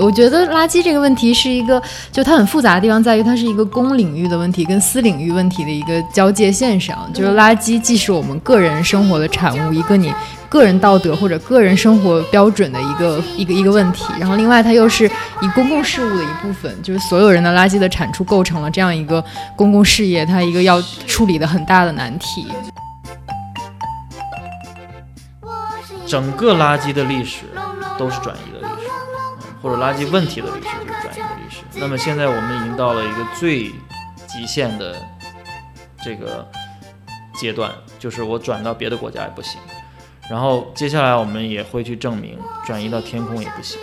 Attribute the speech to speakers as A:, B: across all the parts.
A: 我觉得垃圾这个问题是一个，就它很复杂的地方在于，它是一个公领域的问题跟私领域问题的一个交界线上。就是垃圾既是我们个人生活的产物，一个你个人道德或者个人生活标准的一个一个一个问题。然后另外它又是以公共事务的一部分，就是所有人的垃圾的产出构成了这样一个公共事业，它一个要处理的很大的难题。
B: 整个垃圾的历史都是转移的，或者垃圾问题的律师就是转移的律师。那么现在我们已经到了一个最极限的这个阶段，就是我转到别的国家也不行。然后接下来我们也会去证明，转移到天空也不行。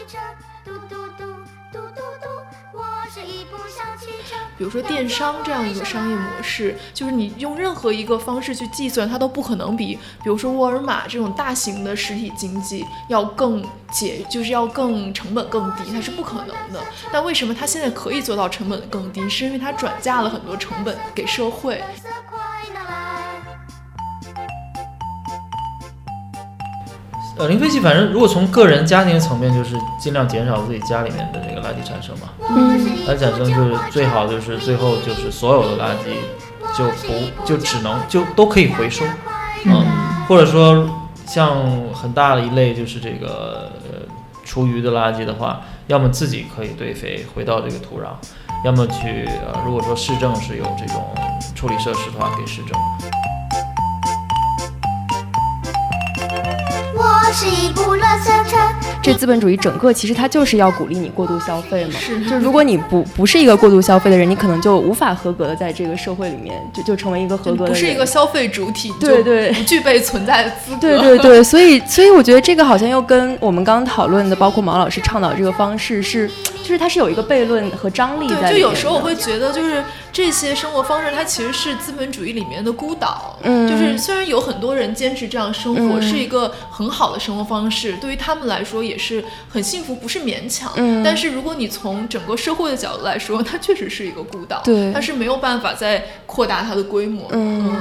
C: 比如说电商这样一个商业模式，就是你用任何一个方式去计算，它都不可能比，比如说沃尔玛这种大型的实体经济要更解，就是要更成本更低，它是不可能的。但为什么它现在可以做到成本更低？是因为它转嫁了很多成本给社会。
B: 呃，零废弃，反正如果从个人家庭层面，就是尽量减少自己家里面的这个垃圾产生嘛。
C: 嗯，
B: 垃圾产生就是最好就是最后就是所有的垃圾就不就只能就都可以回收，嗯，或者说像很大的一类就是这个呃厨余的垃圾的话，要么自己可以堆肥回到这个土壤，要么去呃如果说市政是有这种处理设施的话，给市政。
D: 是一部垃圾车。这资本主义整个其实它就是要鼓励你过度消费嘛。
C: 是。
D: 就如果你不不是一个过度消费的人，你可能就无法合格的在这个社会里面就就成为一个合格的。
C: 不是一个消费主体。
D: 对对。
C: 不具备存在的资格。
D: 对对对，所以所以我觉得这个好像又跟我们刚刚讨论的，包括毛老师倡导这个方式是，就是它是有一个悖论和张力在。
C: 对，就有时候我会觉得就是。这些生活方式，它其实是资本主义里面的孤岛。嗯，就是虽然有很多人坚持这样生活，是一个很好的生活方式，对于他们来说也是很幸福，不是勉强。嗯，但是如果你从整个社会的角度来说，它确实是一个孤岛。
D: 对，
C: 它是没有办法再扩大它的规模。嗯。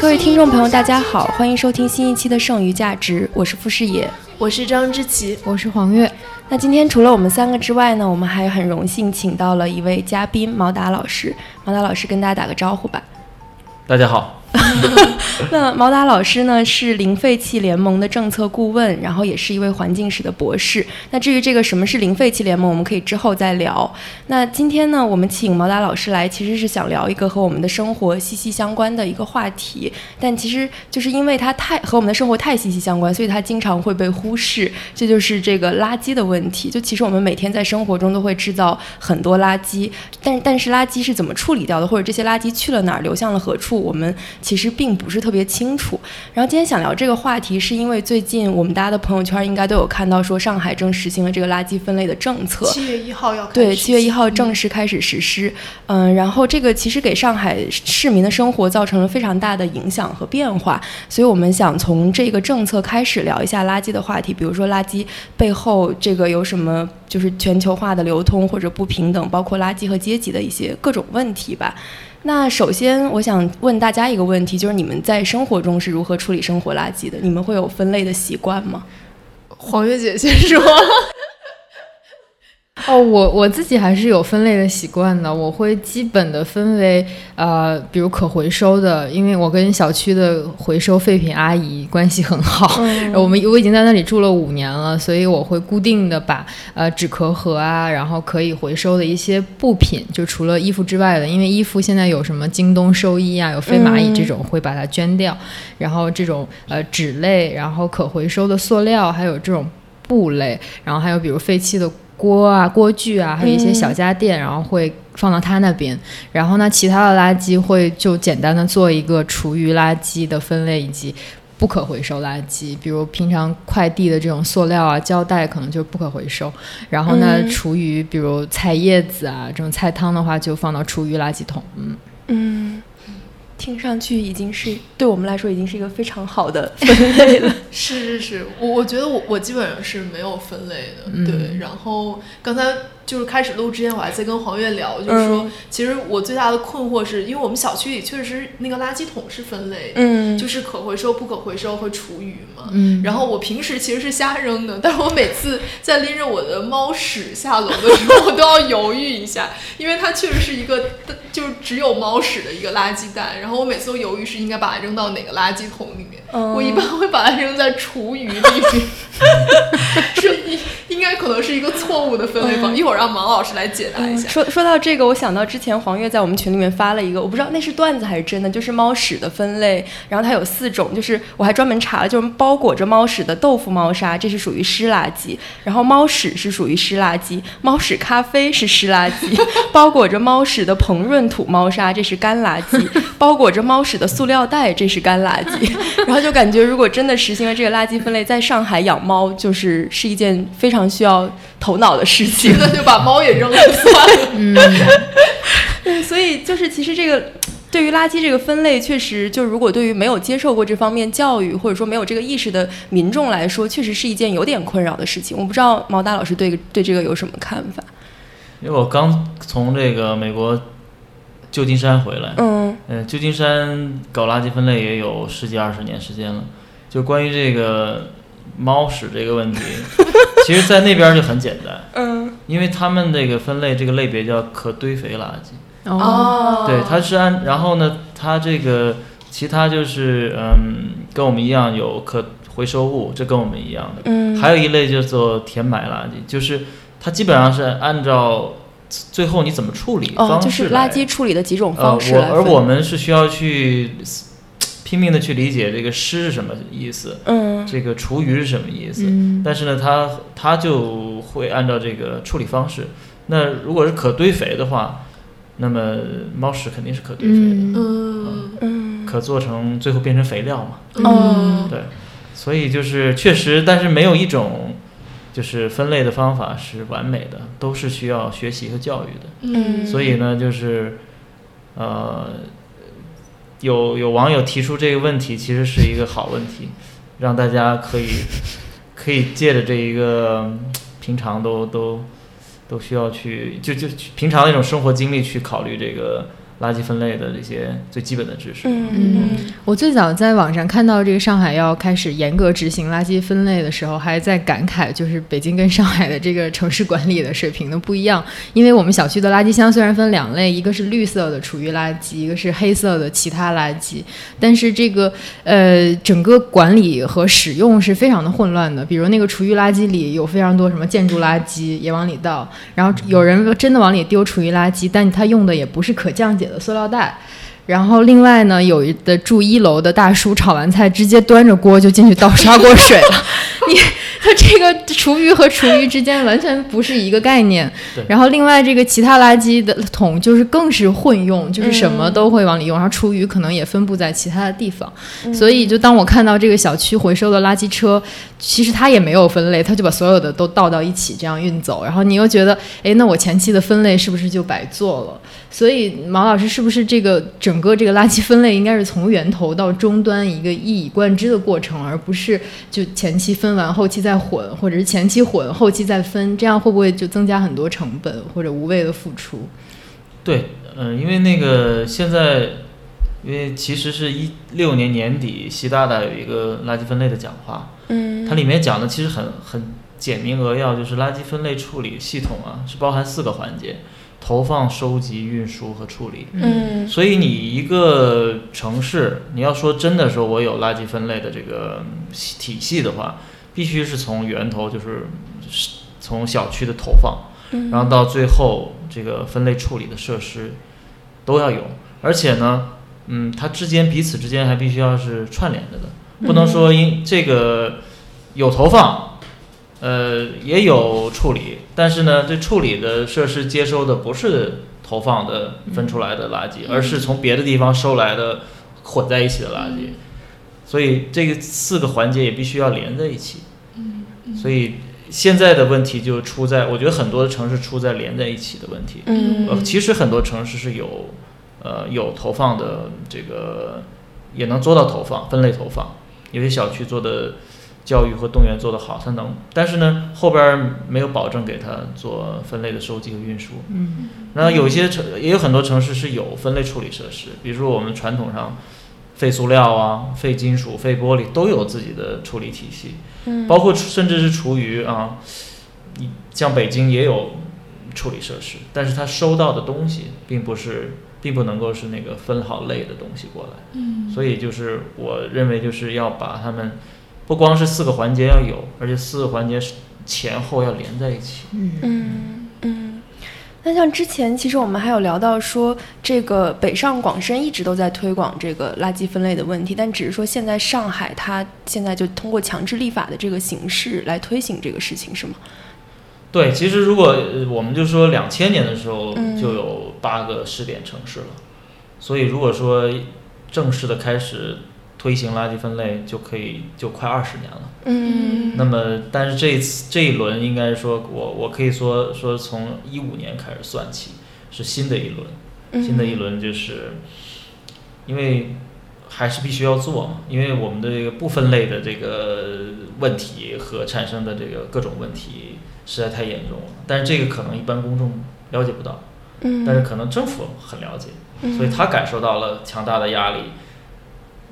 D: 各位听众朋友，大家好，欢迎收听新一期的《剩余价值》，我是傅师野，
C: 我是张之琪，
A: 我是黄月。
D: 那今天除了我们三个之外呢，我们还很荣幸请到了一位嘉宾毛达老师。毛达老师跟大家打个招呼吧。
B: 大家好。
D: 那毛达老师呢是零废弃联盟的政策顾问，然后也是一位环境史的博士。那至于这个什么是零废弃联盟，我们可以之后再聊。那今天呢，我们请毛达老师来，其实是想聊一个和我们的生活息息相关的一个话题。但其实就是因为它太和我们的生活太息息相关，所以它经常会被忽视。这就是这个垃圾的问题。就其实我们每天在生活中都会制造很多垃圾，但但是垃圾是怎么处理掉的，或者这些垃圾去了哪儿，流向了何处，我们其实并不是特。特别清楚。然后今天想聊这个话题，是因为最近我们大家的朋友圈应该都有看到，说上海正实行了这个垃圾分类的政策。
C: 七月一号要
D: 对，七月一号正式开始实施。嗯，然后这个其实给上海市民的生活造成了非常大的影响和变化。所以我们想从这个政策开始聊一下垃圾的话题，比如说垃圾背后这个有什么，就是全球化的流通或者不平等，包括垃圾和阶级的一些各种问题吧。那首先，我想问大家一个问题，就是你们在生活中是如何处理生活垃圾的？你们会有分类的习惯吗？
C: 黄月姐先说。
A: 哦，我我自己还是有分类的习惯的。我会基本的分为，呃，比如可回收的，因为我跟小区的回收废品阿姨关系很好。嗯。我们我已经在那里住了五年了，所以我会固定的把呃纸壳盒啊，然后可以回收的一些布品，就除了衣服之外的，因为衣服现在有什么京东收衣啊，有飞蚂蚁这种，会把它捐掉。然后这种呃纸类，然后可回收的塑料，还有这种布类，然后还有比如废弃的。锅啊，锅具啊，还有一些小家电，然后会放到他那边。然后呢，其他的垃圾会就简单的做一个厨余垃圾的分类，以及不可回收垃圾，比如平常快递的这种塑料啊、胶带，可能就不可回收。然后呢，厨余，比如菜叶子啊，这种菜汤的话，就放到厨余垃圾桶。
D: 嗯嗯。听上去已经是对我们来说已经是一个非常好的分类了。
C: 是是是，我我觉得我我基本上是没有分类的。对，然后刚才。就是开始录之前，我还在跟黄月聊，就是说，
D: 嗯。
C: 其实我最大的困惑是因为我们小区里确实那个垃圾桶是分类的，
D: 嗯。
C: 就是可回收、不可回收和厨余嘛。
A: 嗯。
C: 然后我平时其实是瞎扔的，但是我每次在拎着我的猫屎下楼的时候，我都要犹豫一下，因为它确实是一个就是只有猫屎的一个垃圾袋，然后我每次都犹豫是应该把它扔到哪个垃圾桶里面。
D: 嗯。
C: 我一般会把它扔在厨余里面，是应应该可能是一个错误的分类方，一会儿让毛老师来解答一下。
D: 嗯说说到这个，我想到之前黄月在我们群里面发了一个，我不知道那是段子还是真的，就是猫屎的分类。然后它有四种，就是我还专门查了，就是包裹着猫屎的豆腐猫砂，这是属于湿垃圾；然后猫屎是属于湿垃圾，猫屎咖啡是湿垃圾，包裹着猫屎的膨润土猫砂这是干垃圾，包裹着猫屎的塑料袋这是干垃圾。然后就感觉，如果真的实行了这个垃圾分类，在上海养猫就是是一件非常需要头脑的事情。
C: 那 就把猫也扔了算了。
D: 嗯，所以就是其实这个对于垃圾这个分类，确实就如果对于没有接受过这方面教育，或者说没有这个意识的民众来说，确实是一件有点困扰的事情。我不知道毛大老师对对这个有什么看法？
B: 因为我刚从这个美国旧金山回来，
D: 嗯
B: 呃，旧金山搞垃圾分类也有十几二十年时间了。就关于这个猫屎这个问题，其实，在那边就很简单，
D: 嗯
B: 因为他们这个分类这个类别叫可堆肥垃圾。
A: 哦，
B: 对，它是按，然后呢，它这个其他就是嗯，跟我们一样有可回收物，这跟我们一样的。
D: 嗯，
B: 还有一类叫做填埋垃圾，就是它基本上是按照最后你怎么处理
D: 哦，
B: 方式来
D: 就是垃圾处理的几种方式。
B: 而我们是需要去拼命的去理解这个湿是什么意思，
D: 嗯。
B: 这个厨余是什么意思。
A: 嗯。
B: 但是呢，它它就会按照这个处理方式。那如果是可堆肥的话，那么猫屎肯定是可堆肥的，
A: 嗯。
C: 嗯。
D: 嗯
B: 可做成最后变成肥料嘛。
D: 嗯。
B: 对，所以就是确实，但是没有一种就是分类的方法是完美的，都是需要学习和教育的。
C: 嗯，
B: 所以呢，就是呃，有有网友提出这个问题，其实是一个好问题，让大家可以可以借着这一个平常都都都需要去就就平常那种生活经历去考虑这个垃圾分类的这些最基本的知识。
D: 嗯
A: 嗯，我最早在网上看到这个上海要开始严格执行垃圾分类的时候，还在感慨，就是北京跟上海的这个城市管理的水平的不一样。因为我们小区的垃圾箱虽然分两类，一个是绿色的厨余垃圾，一个是黑色的其他垃圾，但是这个呃整个管理和使用是非常的混乱的。比如那个厨余垃圾里有非常多什么建筑垃圾也往里倒，然后有人真的往里丢厨余垃圾，但他用的也不是可降解的塑料袋。然后另外呢，有的住一楼的大叔炒完菜直接端着锅就进去倒 砂锅水了，你他这个厨余和厨余之间完全不是一个概念。然后另外这个其他垃圾的桶就是更是混用，就是什么都会往里用，然后厨余可能也分布在其他的地方。所以就当我看到这个小区回收的垃圾车，其实它也没有分类，它就把所有的都倒到一起这样运走，然后你又觉得，哎，那我前期的分类是不是就白做了？所以毛老师是不是这个整个这个垃圾分类应该是从源头到终端一个一以贯之的过程，而不是就前期分完后期再混，或者是前期混后期再分，这样会不会就增加很多成本或者无谓的付出？
B: 对，嗯、因为那个现在，因为其实是一六年年底，习大大有一个垃圾分类的讲话，
D: 嗯
B: 它里面讲的其实很很简明扼要，就是垃圾分类处理系统啊，是包含四个环节：投放、收集、运输和处理。
D: 嗯。
B: 所以你一个城市，你要说真的说我有垃圾分类的这个系体系的话，必须是从源头，就是是从小区的投放，
D: 嗯。
B: 然后到最后这个分类处理的设施都要有，而且呢，嗯，它之间彼此之间还必须要是串联着的，不能说因这个有投放，呃，也有处理，但是呢，这处理的设施接收的不是投放的分出来的垃圾，而是从别的地方收来的混在一起的垃圾，所以这个四个环节也必须要连在一起。所以现在的问题就出在，我觉得很多的城市出在连在一起的问题。
D: 嗯
B: 呃，其实很多城市是有，呃，有投放的这个，也能做到投放，分类投放。有些小区做的教育和动员做得好，它能，但是呢，后边没有保证给它做分类的收集和运输。
A: 嗯
B: 那有一些城也有很多城市是有分类处理设施，比如说我们传统上废塑料啊、废金属、废玻璃都有自己的处理体系，
D: 嗯
B: 包括甚至是厨余啊，你像北京也有处理设施，但是它收到的东西并不是，并不能够是那个分好类的东西过来。
C: 嗯
B: 所以就是我认为就是要把他们不光是四个环节要有，而且四个环节是前后要连在一起。
A: 嗯
D: 嗯嗯，那像之前其实我们还有聊到说，这个北上广深一直都在推广这个垃圾分类的问题，但只是说现在上海它现在就通过强制立法的这个形式来推行这个事情，是吗？
B: 对，其实如果呃我们就说两千年的时候
D: 嗯
B: 就有八个试点城市了，所以如果说正式的开始推行垃圾分类，就可以就快二十年了。
D: 嗯。
B: 那么，但是这一次这一轮应该说我我可以说说从一五年开始算起是新的一轮，
D: 嗯。
B: 新的一轮就是因为还是必须要做嘛，因为我们的这个不分类的这个问题和产生的这个各种问题实在太严重了，但是这个可能一般公众了解不到，
D: 嗯，
B: 但是可能政府很了解，
D: 嗯
B: 所以他感受到了强大的压力，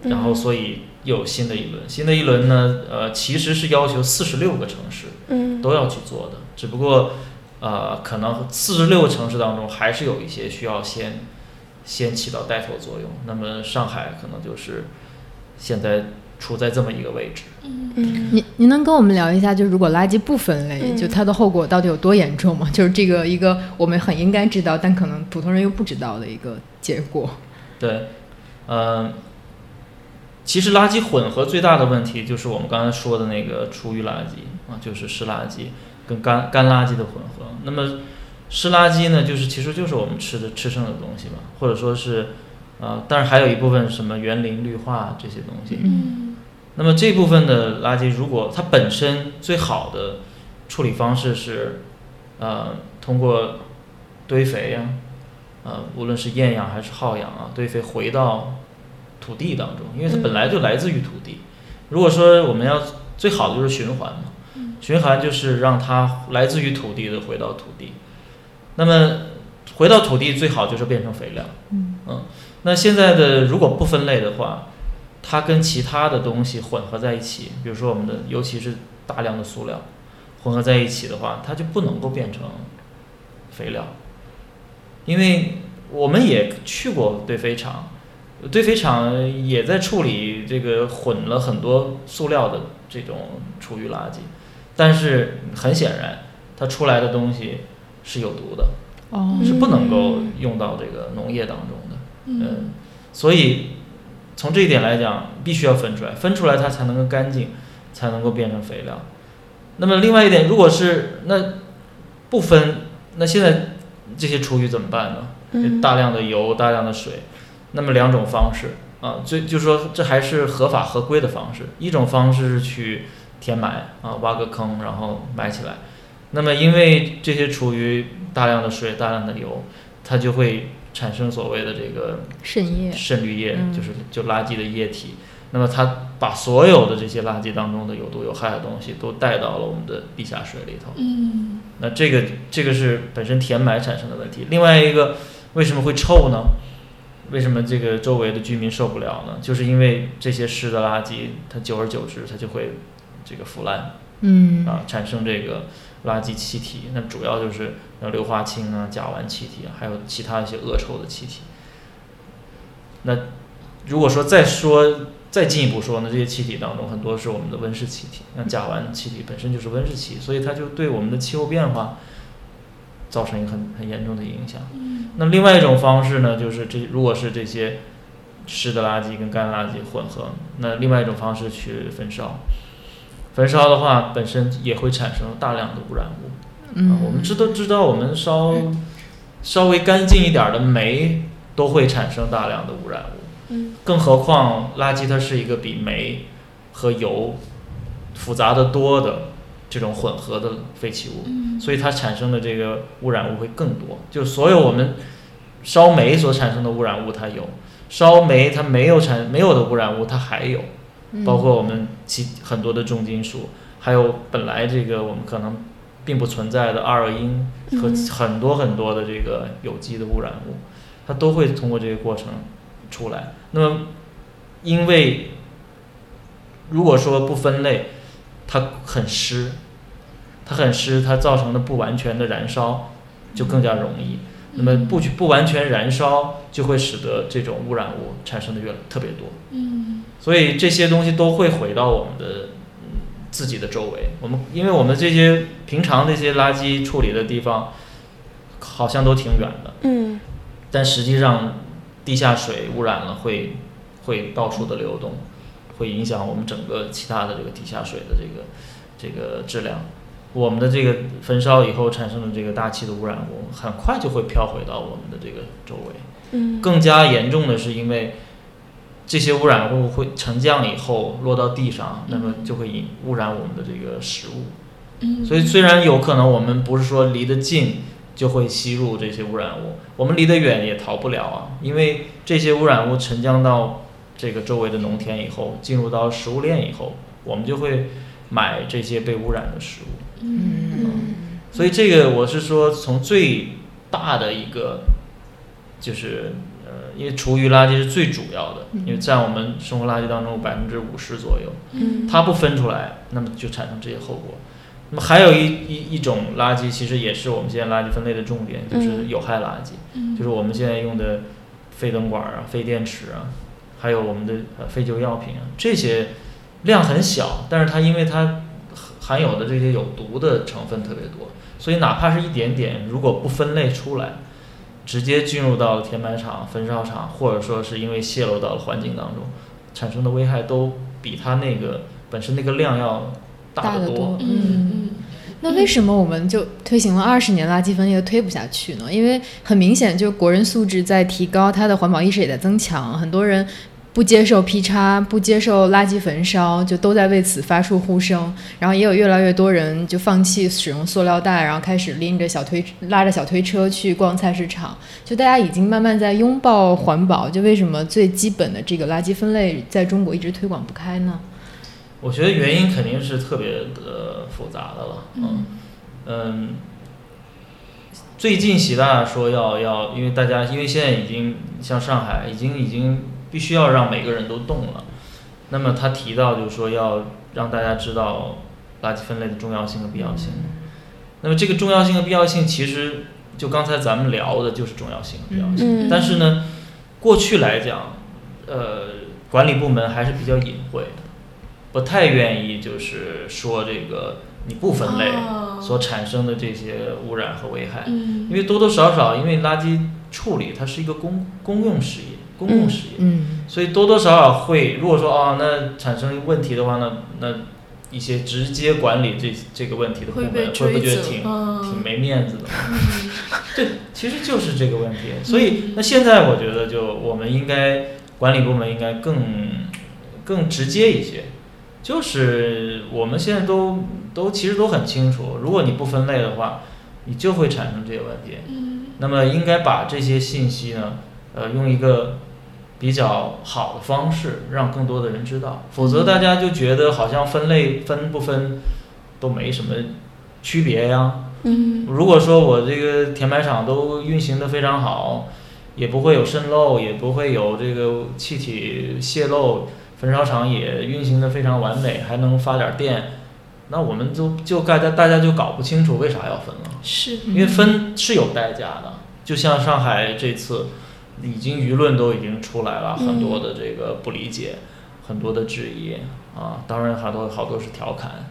B: 然后所以又有新的一轮，新的一轮呢，呃，其实是要求四十六个城市
D: 嗯
B: 都要去做的，只不过呃，可能四十六个城市当中还是有一些需要先先起到带头作用。那么上海可能就是现在处在这么一个位置。
D: 嗯
A: 您您能跟我们聊一下，就是如果垃圾不分类，
D: 嗯
A: 就它的后果到底有多严重吗？就是这个一个我们很应该知道，但可能普通人又不知道的一个结果。
B: 对，嗯、其实垃圾混合最大的问题就是我们刚才说的那个厨余垃圾啊，就是湿垃圾跟干干垃圾的混合。那么湿垃圾呢，就是其实就是我们吃的吃剩的东西嘛，或者说是啊、但是还有一部分什么园林绿化这些东西。
A: 嗯
B: 那么这部分的垃圾，如果它本身最好的处理方式是，呃，通过堆肥呀、呃，无论是厌氧还是耗氧啊，堆肥回到土地当中，因为它本来就来自于土地。如果说我们要最好的就是循环嘛，循环就是让它来自于土地的回到土地。那么回到土地最好就是变成肥料。
A: 嗯
B: 那现在的如果不分类的话，它跟其他的东西混合在一起，比如说我们的，尤其是大量的塑料混合在一起的话，它就不能够变成肥料，因为我们也去过堆肥厂，堆肥厂也在处理这个混了很多塑料的这种厨余垃圾，但是很显然，它出来的东西是有毒的，
A: 哦
B: 是不能够用到这个农业当中的。嗯，所以从这一点来讲，必须要分出来，分出来它才能够干净，才能够变成肥料。那么另外一点，如果是那不分，那现在这些厨余怎么办呢？
D: 嗯
B: 大量的油，大量的水，那么两种方式啊，最就是说这还是合法合规的方式。一种方式是去填埋啊，挖个坑然后埋起来。那么因为这些厨余大量的水、大量的油，它就会产生所谓的这个
A: 渗液。
B: 渗滤液，
A: 嗯
B: 就是就垃圾的液体。那么它把所有的这些垃圾当中的有毒有害的东西都带到了我们的地下水里头。
C: 嗯
B: 那这个这个是本身填埋产生的问题。另外一个为什么会臭呢？为什么这个周围的居民受不了呢？就是因为这些湿的垃圾，它久而久之它就会这个腐烂
A: 嗯
B: 啊，产生这个垃圾气体。那主要就是像硫化氢啊、甲烷气体啊，还有其他一些恶臭的气体。那如果说再说再进一步说呢，这些气体当中很多是我们的温室气体，那甲烷气体本身就是温室气，所以它就对我们的气候变化造成一个很很严重的影响。那另外一种方式呢，就是这如果是这些湿的垃圾跟干垃圾混合，那另外一种方式去焚烧。焚烧的话，本身也会产生大量的污染物。啊，
A: 嗯，
B: 我们知都知道，我们烧稍微干净一点儿的煤都会产生大量的污染物，
D: 嗯
B: 更何况垃圾它是一个比煤和油复杂的多的这种混合的废弃物，
C: 嗯
B: 所以它产生的这个污染物会更多。就所有我们烧煤所产生的污染物它有，烧煤它没有产没有的污染物它还有，包括我们其很多的重金属，还有本来这个我们可能并不存在的二恶英和很多很多的这个有机的污染物，它都会通过这个过程出来。那么，因为如果说不分类，它很湿，它很湿，它造成的不完全的燃烧就更加容易。那么不不完全燃烧，就会使得这种污染物产生的越特别多。
C: 嗯，
B: 所以这些东西都会回到我们的自己的周围。我们因为我们这些平常那些垃圾处理的地方，好像都挺远的。
D: 嗯，
B: 但实际上地下水污染了，会会到处的流动，会影响我们整个其他的这个地下水的这个这个质量。我们的这个焚烧以后产生的这个大气的污染物，很快就会飘回到我们的这个周围。
D: 嗯，
B: 更加严重的是，因为这些污染物会沉降以后落到地上，那么就会引污染我们的这个食物。
C: 嗯，
B: 所以虽然有可能我们不是说离得近就会吸入这些污染物，我们离得远也逃不了啊，因为这些污染物沉降到这个周围的农田以后，进入到食物链以后，我们就会买这些被污染的食物。
A: 嗯。
B: 所以这个我是说，从最大的一个就是呃，因为厨余垃圾是最主要的，因为占我们生活垃圾当中百分之五十左右，
C: 嗯。
B: 它不分出来，那么就产生这些后果。那么还有一一一种垃圾，其实也是我们现在垃圾分类的重点，就是有害垃圾，
C: 嗯。
B: 就是我们现在用的废灯管啊、废电池啊，还有我们的呃废旧药品啊，这些量很小，但是它因为它含有的这些有毒的成分特别多，所以哪怕是一点点，如果不分类出来，直接进入到了填埋场、焚烧厂，或者说是因为泄露到了环境当中，产生的危害都比它那个本身那个量要
A: 大得多。
C: 嗯嗯
A: 那为什么我们就推行了二十年垃圾分类推不下去呢？因为很明显，就国人素质在提高，他的环保意识也在增强，很多人不接受劈叉，不接受垃圾焚烧，就都在为此发出呼声。然后也有越来越多人就放弃使用塑料袋，然后开始拎着小推拉着小推车去逛菜市场。就大家已经慢慢在拥抱环保，就为什么最基本的这个垃圾分类在中国一直推广不开呢？
B: 我觉得原因肯定是特别的复杂的了，嗯嗯，最近习大大说要要，因为大家因为现在已经像上海已经已经必须要让每个人都动了，那么他提到就是说要让大家知道垃圾分类的重要性和必要性，那么这个重要性和必要性其实就刚才咱们聊的就是重要性和必要性，
D: 嗯。
B: 但是呢，过去来讲，呃，管理部门还是比较隐晦的。不太愿意就是说这个你不分类
C: 哦。
B: 所产生的这些污染和危害，
C: 嗯。
B: 因为多多少少，因为垃圾处理它是一个公公用事业，公共事业，
A: 嗯
B: 所以多多少少会，如果说啊，那产生问题的话那，那一些直接管理这这个问题的部门会不会觉得挺
C: 嗯
B: 挺没面子的？
C: 嗯
B: 其实就是这个问题。所以那现在我觉得，就我们应该管理部门应该更更直接一些。就是我们现在都都其实都很清楚，如果你不分类的话，你就会产生这些问题。
C: 嗯
B: 那么应该把这些信息呢，呃，用一个比较好的方式让更多的人知道，否则大家就觉得好像分类分不分都没什么区别呀。
C: 嗯
B: 如果说我这个填埋场都运行的非常好，也不会有渗漏，也不会有这个气体泄漏，焚烧厂也运行的非常完美，还能发点电，那我们就就大家大家就搞不清楚为啥要分了，
C: 是
B: 因为分是有代价的。就像上海这次，已经舆论都已经出来了，很多的这个不理解，很多的质疑啊，当然好多好多是调侃。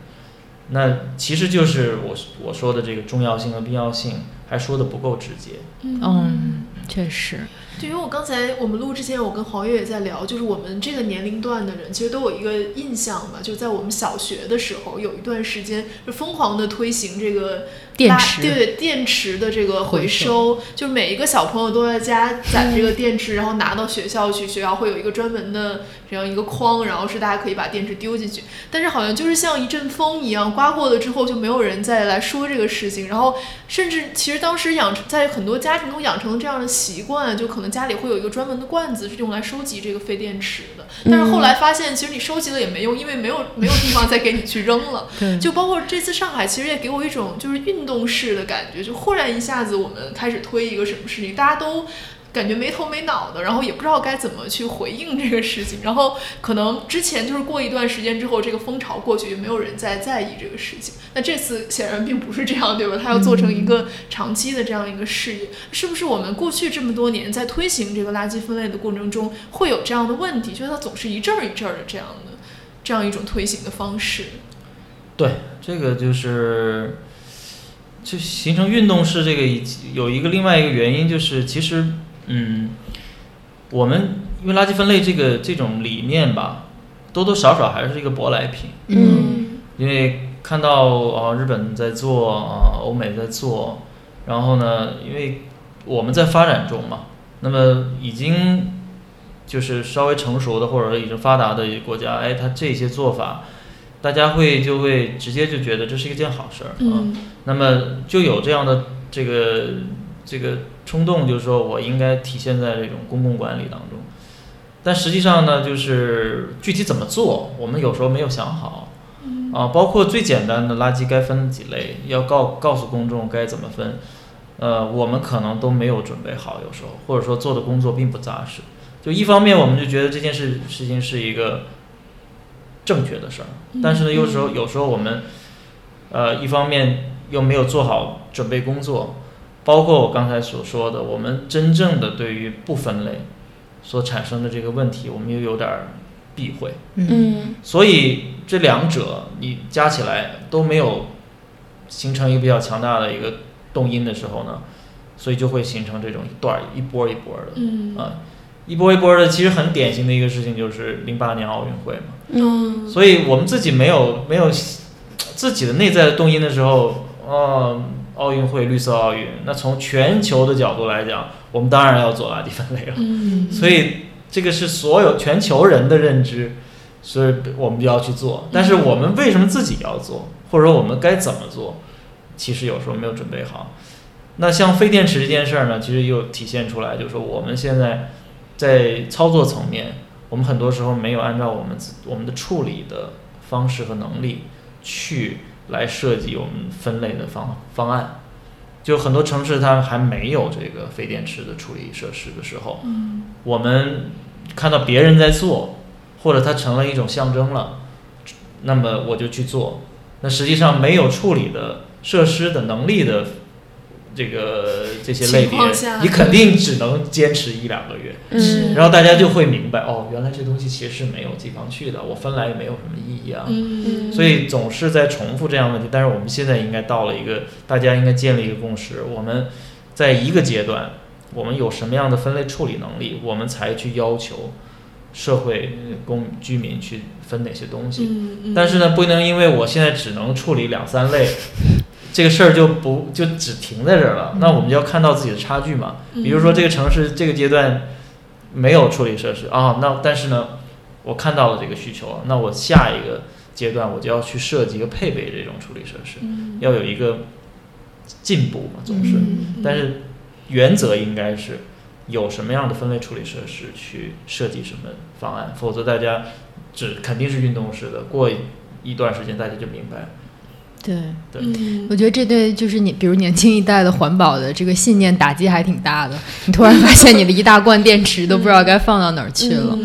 B: 那其实就是我我说的这个重要性和必要性，还说的不够直接。
A: 嗯，确实，
C: 对，因为我刚才我们录之前，我跟黄月也在聊，就是我们这个年龄段的人，其实都有一个印象嘛，就在我们小学的时候，有一段时间就疯狂的推行这个
A: 电池
C: 对对，电池的这个回
A: 回
C: 收，就每一个小朋友都在家攒这个电池，然后拿到学校去，学校会有一个专门的这样一个筐，然后是大家可以把电池丢进去。但是好像就是像一阵风一样刮过了之后，就没有人再来说这个事情，然后甚至其实实当时养成在很多家庭都养成了这样的习惯，就可能家里会有一个专门的罐子是用来收集这个废电池的。但是后来发现，其实你收集了也没用，因为没有没有地方再给你去扔了。就包括这次上海，其实也给我一种就是运动式的感觉，就忽然一下子我们开始推一个什么事情，大家都。感觉没头没脑的，然后也不知道该怎么去回应这个事情，然后可能之前就是过一段时间之后，这个风潮过去，就没有人再在意这个事情。那这次显然并不是这样，对吧？它要做成一个长期的这样一个事业，是不是？我们过去这么多年在推行这个垃圾分类的过程中，会有这样的问题，就是它总是一阵儿一阵儿的这样的这样一种推行的方式。
B: 对，这个就是就形成运动式这个有一个另外一个原因就是其实。嗯，我们因为垃圾分类这个这种理念吧，多多少少还是一个舶来品。
A: 嗯，
B: 因为看到啊日本在做啊欧美在做，然后呢，因为我们在发展中嘛，那么已经就是稍微成熟的或者已经发达的国家，哎，它这些做法，大家会就会直接就觉得这是一件好事儿啊。那么就有这样的这个这个。冲动就是说我应该体现在这种公共管理当中，但实际上呢，就是具体怎么做，我们有时候没有想好，啊，包括最简单的垃圾该分几类，要告告诉公众该怎么分，呃，我们可能都没有准备好，有时候或者说做的工作并不扎实。就一方面，我们就觉得这件事事情是一个正确的事儿，但是呢，有时候有时候我们，呃，一方面又没有做好准备工作。包括我刚才所说的，我们真正的对于不分类所产生的这个问题，我们又有点避讳。
D: 嗯，
B: 所以这两者你加起来都没有形成一个比较强大的一个动因的时候呢，所以就会形成这种一段一波一波的。
C: 嗯
B: 啊，一波一波的，其实很典型的一个事情就是零八年奥运会嘛。
C: 嗯，
B: 所以我们自己没有没有自己的内在的动因的时候，哦。奥运会绿色奥运，那从全球的角度来讲，我们当然要做垃圾分类了。
C: 嗯，
B: 所以这个是所有全球人的认知，所以我们就要去做。但是我们为什么自己要做，或者说我们该怎么做，其实有时候没有准备好。那像废电池这件事儿呢，其实又体现出来，就是说我们现在在操作层面，我们很多时候没有按照我们我们的处理的方式和能力去。来设计我们分类的方方案，就很多城市它还没有这个废电池的处理设施的时候，我们看到别人在做，或者它成了一种象征了，那么我就去做。那实际上没有处理的设施的能力的。这个这些类别，你肯定只能坚持一两个月，
D: 嗯，
B: 然后大家就会明白，哦，原来这东西其实是没有地方去的，我分来也没有什么意义啊，
C: 嗯，
B: 所以总是在重复这样问题。但是我们现在应该到了一个，大家应该建立一个共识，我们在一个阶段，我们有什么样的分类处理能力，我们才去要求社会公居民去分哪些东西。嗯嗯但是呢，不能因为我现在只能处理两三类。这个事儿就不就只停在这儿了，那我们就要看到自己的差距嘛。比如说这个城市这个阶段没有处理设施啊，那但是呢，我看到了这个需求，那我下一个阶段我就要去设计一个配备这种处理设施，要有一个进步嘛，总是。但是原则应该是有什么样的分类处理设施去设计什么方案，否则大家只肯定是运动式的，过一段时间大家就明白。
A: 对
B: 对，
A: 我觉得这对就是你，比如年轻一代的环保的这个信念打击还挺大的。你突然发现你的一大罐电池都不知道该放到哪儿去了。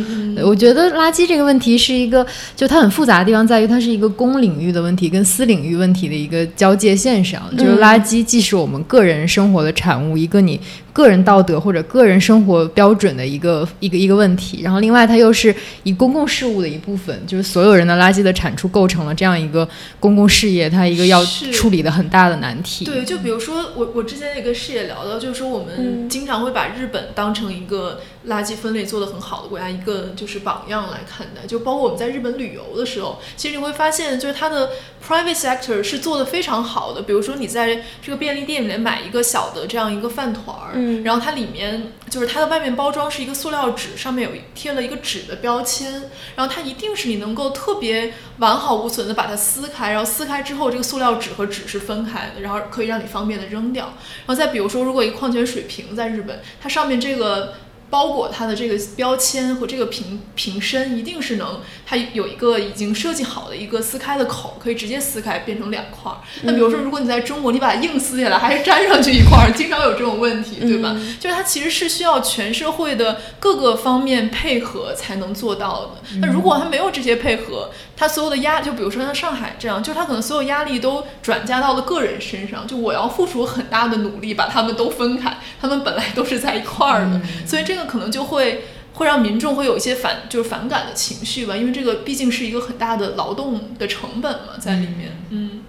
A: 我觉得垃圾这个问题是一个，就它很复杂的地方在于，它是一个公领域的问题跟私领域问题的一个交界线上。就是垃圾既是我们个人生活的产物，一个你。个人道德或者个人生活标准的一个一个一个问题，然后另外它又是以公共事务的一部分，就是所有人的垃圾的产出构成了这样一个公共事业，它一个要处理的很大的难题。
C: 对，就比如说我我之前也跟事业聊到，就是说我们经常会把日本当成一个垃圾分类做得很好的国家一个就是榜样来看待。就包括我们在日本旅游的时候，其实你会发现，就是它的 private sector 是做得非常好的。比如说你在这个便利店里面买一个小的这样一个饭团儿，
D: 嗯
C: 然后它里面就是它的外面包装是一个塑料纸，上面有贴了一个纸的标签，然后它一定是你能够特别完好无损的把它撕开，然后撕开之后这个塑料纸和纸是分开的，然后可以让你方便的扔掉。然后再比如说，如果一个矿泉水瓶在日本，它上面这个包裹它的这个标签和这个瓶瓶身一定是能，它有一个已经设计好的一个撕开的口，可以直接撕开变成两块儿。那比如说，如果你在中国，你把它硬撕下来，还是粘上去一块儿，经常有这种问题，对吧？就是它其实是需要全社会的各个方面配合才能做到的。那如果它没有这些配合，它所有的压，就比如说像上海这样，就他可能所有压力都转嫁到了个人身上，就我要付出很大的努力把他们都分开，他们本来都是在一块儿的，所以这个可能就会。会让民众会有一些反，就是反感的情绪吧，因为这个毕竟是一个很大的劳动的成本嘛，在里面。嗯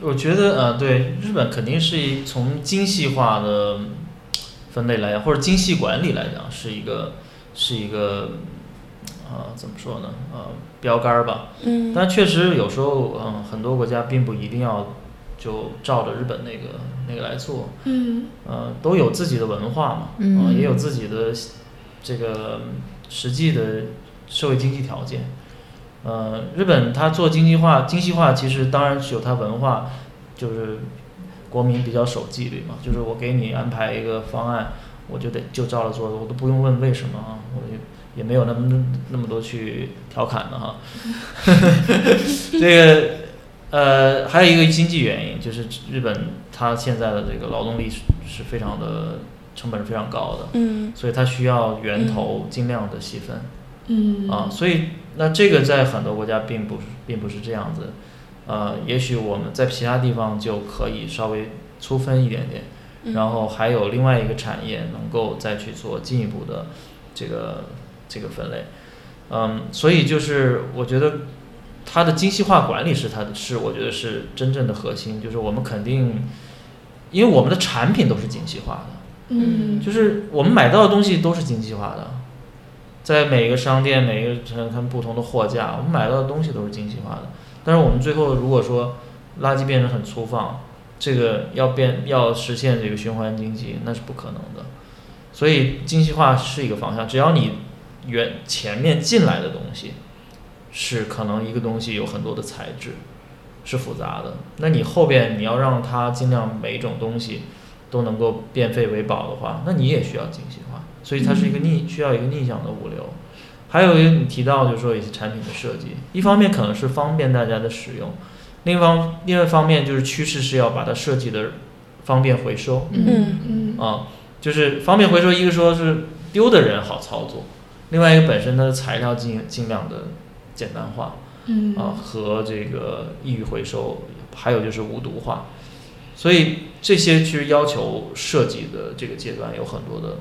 B: 我觉得呃，对日本肯定是一从精细化的分类来讲，或者精细管理来讲，是一个是一个呃怎么说呢呃标杆儿吧。
D: 嗯
B: 但确实有时候嗯、很多国家并不一定要就照着日本那个那个来做，
C: 嗯
B: 呃都有自己的文化嘛，
A: 嗯
B: 呃也有自己的这个实际的社会经济条件。呃，日本它做经济化、精细化，其实当然是有它文化，就是国民比较守纪律嘛，就是我给你安排一个方案，我就得就照着做，我都不用问为什么啊，我也也没有那么那么多去调侃的哈。这个呃，还有一个经济原因，就是日本它现在的这个劳动力是是非常的成本是非常高的，
D: 嗯。
B: 所以它需要源头尽量的细分。
C: 嗯。
B: 啊，所以那这个在很多国家并不是并不是这样子，呃，也许我们在其他地方就可以稍微粗分一点点，
D: 嗯。
B: 然后还有另外一个产业能够再去做进一步的这个这个分类，嗯，所以就是我觉得它的精细化管理是它的是我觉得是真正的核心，就是我们肯定，因为我们的产品都是精细化的，
C: 嗯
B: 就是我们买到的东西都是精细化的，在每一个商店、每一个城他们不同的货架，我们买到的东西都是精细化的。但是我们最后如果说垃圾变成很粗放，这个要变要实现这个循环经济，那是不可能的。所以精细化是一个方向，只要你原前面进来的东西是可能一个东西有很多的材质是复杂的，那你后边你要让它尽量每一种东西都能够变废为宝的话，那你也需要精细化，所以它是一个逆需要一个逆向的物流。还有一个你提到就是说一些产品的设计，一方面可能是方便大家的使用，另一方另外一方面就是趋势是要把它设计的方便回收
D: 嗯。
C: 嗯。
B: 啊，就是方便回收，一个说是丢的人好操作，另外一个本身它的材料尽尽量的简单化。
C: 嗯
B: 啊和这个易于回收，还有就是无毒化，所以这些其实要求设计的这个阶段有很多的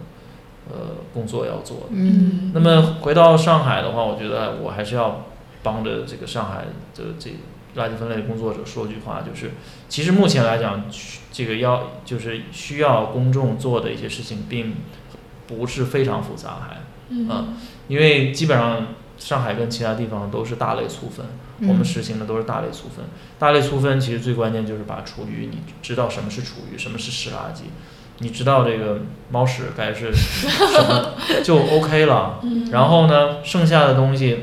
B: 呃工作要做。
A: 嗯
B: 那么回到上海的话，我觉得我还是要帮着这个上海的这垃圾分类工作者说句话，就是其实目前来讲，这个要就是需要公众做的一些事情，并不是非常复杂，还
C: 嗯
B: 因为基本上上海跟其他地方都是大类粗分，我们实行的都是大类粗分。大类粗分其实最关键就是把厨余，你知道什么是厨余，什么是湿垃圾，你知道这个猫屎该是什么 就 OK 了。
C: 嗯
B: 然后呢，剩下的东西，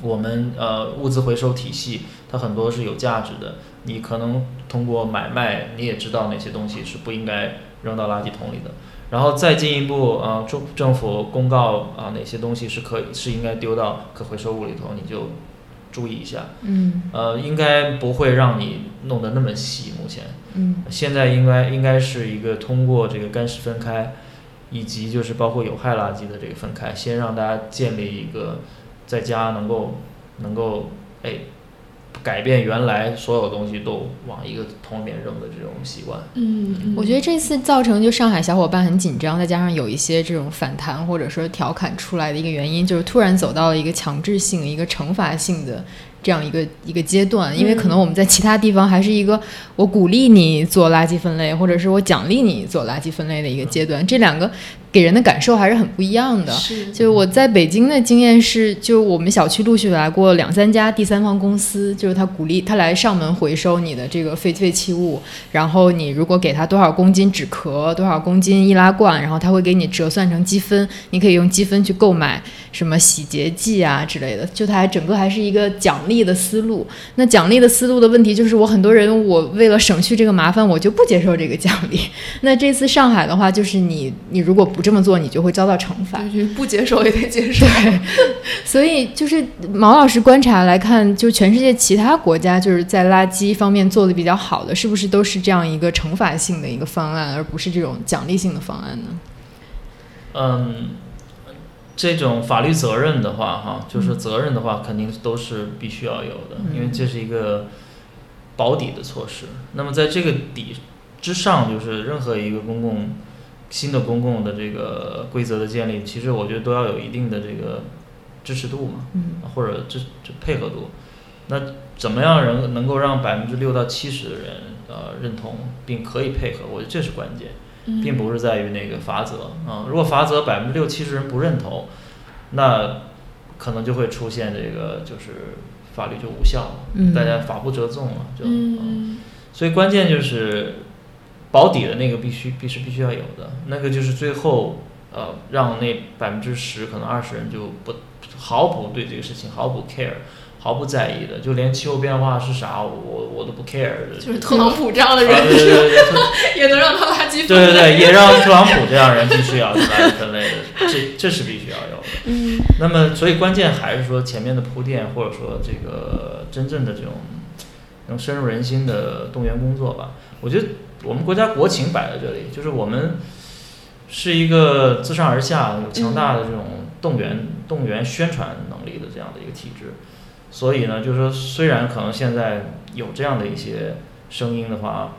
B: 我们呃物资回收体系它很多是有价值的，你可能通过买卖，你也知道哪些东西是不应该扔到垃圾桶里的。然后再进一步，呃，政政府公告啊、哪些东西是可以是应该丢到可回收物里头，你就注意一下。
A: 嗯
B: 呃，应该不会让你弄得那么细。目前，
A: 嗯
B: 现在应该应该是一个通过这个干湿分开，以及就是包括有害垃圾的这个分开，先让大家建立一个在家能够能够哎改变原来所有东西都往一个桶里面扔的这种习惯。
C: 嗯，
A: 我觉得这次造成就上海小伙伴很紧张，再加上有一些这种反弹或者说调侃出来的一个原因，就是突然走到了一个强制性、一个惩罚性的这样一个一个阶段，因为可能我们在其他地方还是一个我鼓励你做垃圾分类，或者是我奖励你做垃圾分类的一个阶段，这两个给人的感受还是很不一样的。
C: 是，
A: 就我在北京的经验是，就我们小区陆续来过两三家第三方公司，就是他鼓励他来上门回收你的这个废废弃物，然后你如果给他多少公斤纸壳、多少公斤易拉罐，然后他会给你折算成积分，你可以用积分去购买什么洗洁剂啊之类的，就它还整个还是一个奖励的思路。那奖励的思路的问题就是，我很多人我为了省去这个麻烦，我就不接受这个奖励。那这次上海的话，就是你你如果不这么做，你就会遭到惩罚。
C: 就是不接受也得接受。
A: 对，所以就是毛老师观察来看，就全世界其他国家就是在垃圾方面做的比较好的，是不是都是这样一个惩罚性的一个方案，而不是这种奖励性的方案呢？
B: 嗯，这种法律责任的话，哈，就是责任的话，肯定都是必须要有的，因为这是一个保底的措施。那么在这个底之上，就是任何一个公共新的公共的这个规则的建立，其实我觉得都要有一定的这个支持度嘛，
A: 嗯
B: 或者支这配合度。那怎么样人能够让百分之六到七十的人呃认同并可以配合？我觉得这是关键。并不是在于那个法则啊、如果法则百分之六七十人不认同，那可能就会出现这个就是法律就无效了，
A: 嗯。
B: 大家法不责众了，就、所以关键就是保底的那个必须必是必须要有的，那个就是最后呃让那百分之十可能二十人就不毫不对这个事情毫不 care。毫不在意的，就连气候变化是啥，我我都不 care 的。
C: 就是特朗普这样的
B: 啊对
C: 人
B: 对对对，
C: 也能让他垃圾分
B: 类对对
C: 对，
B: 也让特朗普这样人必须要垃圾分类的，这这是必须要有的。
D: 嗯
B: 那么，所以关键还是说前面的铺垫，或者说这个真正的这种能深入人心的动员工作吧。我觉得我们国家国情摆在这里，就是我们是一个自上而下有强大的这种动员、动员宣传能力的这样的一个体制。所以呢，就是说，虽然可能现在有这样的一些声音的话，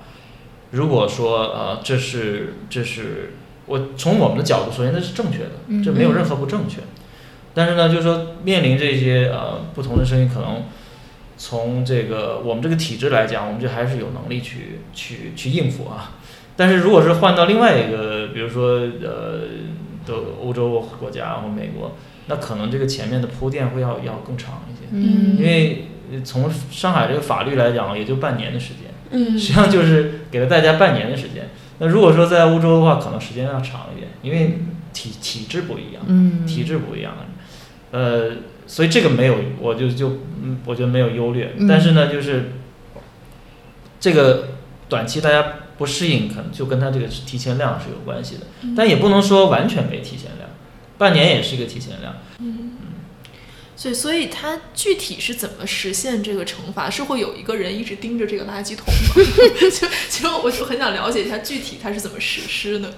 B: 如果说呃，这是这是我从我们的角度，首先这是正确的，这没有任何不正确。但是呢，就是说面临这些呃不同的声音，可能从这个我们这个体制来讲，我们就还是有能力去去去应付啊。但是如果是换到另外一个，比如说呃的欧洲国家或美国，那可能这个前面的铺垫会要要更长一些，
A: 嗯
B: 因为从上海这个法律来讲，也就半年的时间。
C: 嗯
B: 实际上就是给了大家半年的时间。那如果说在欧洲的话，可能时间要长一点，因为体体制不一样，
A: 嗯
B: 体制不一样，呃，所以这个没有，我就就嗯，我觉得没有优劣。
A: 嗯
B: 但是呢，就是这个短期大家不适应，可能就跟它这个提前量是有关系的，但也不能说完全没提前量，半年也是一个提前量。
C: 所以，所以它具体是怎么实现这个惩罚？是会有一个人一直盯着这个垃圾桶吗？就其实我就很想了解一下具体它是怎么实施的。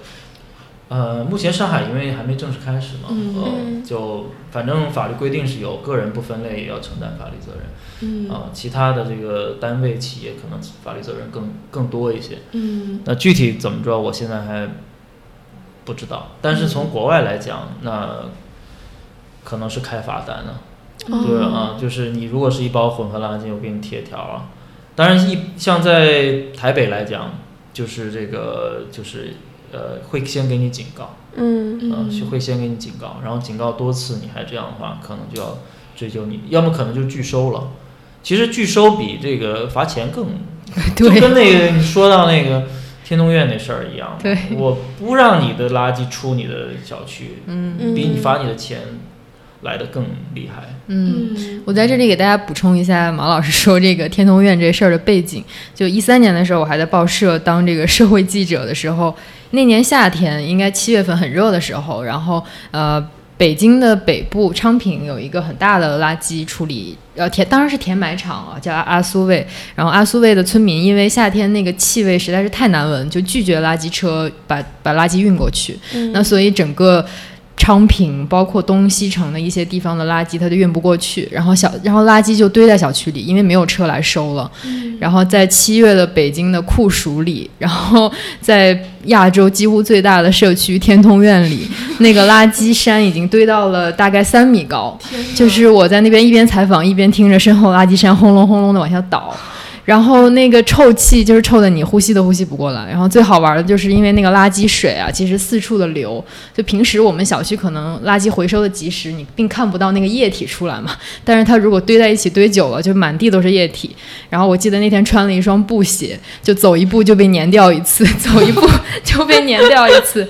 B: 呃，目前上海因为还没正式开始嘛，
C: 嗯
B: 呃，就反正法律规定是有个人不分类也要承担法律责任。
C: 嗯
B: 啊、其他的这个单位企业可能法律责任更更多一些。
C: 嗯
B: 那具体怎么着，我现在还不知道。但是从国外来讲，那可能是开罚单呢。对啊，就是你如果是一包混合垃圾，我给你贴条啊。当然一像在台北来讲，就是这个就是呃会先给你警告，
D: 嗯。
B: 啊、
C: 嗯。
B: 是会先给你警告，然后警告多次，你还这样的话，可能就要追究你，要么可能就拒收了。其实拒收比这个罚钱更，就跟那个你说到那个天通苑那事儿一样，
A: 对。
B: 我不让你的垃圾出你的小区，
A: 嗯。
B: 比你罚你的钱来的更厉害。
A: 嗯。
C: 嗯
A: 我在这里给大家补充一下马老师说这个天通苑这事儿的背景。就一三年的时候，我还在报社当这个社会记者的时候，那年夏天应该七月份很热的时候，然后呃，北京的北部昌平有一个很大的垃圾处理呃填当然是填埋场啊，叫阿阿苏卫。然后阿苏卫的村民因为夏天那个气味实在是太难闻，就拒绝垃圾车把把垃圾运过去。那所以整个昌平，包括东西城的一些地方的垃圾，它就运不过去，然后小然后垃圾就堆在小区里，因为没有车来收了。然后在七月的北京的酷暑里，然后在亚洲几乎最大的社区天通苑里，那个垃圾山已经堆到了大概三米高，就是我在那边一边采访一边听着身后垃圾山轰隆轰隆的往下倒。然后那个臭气就是臭的你呼吸都呼吸不过来。然后最好玩的就是因为那个垃圾水啊，其实四处的流。就平时我们小区可能垃圾回收的及时，你并看不到那个液体出来嘛。但是它如果堆在一起堆久了，就满地都是液体。然后我记得那天穿了一双布鞋，就走一步就被粘掉一次，走一步 就被粘掉一次。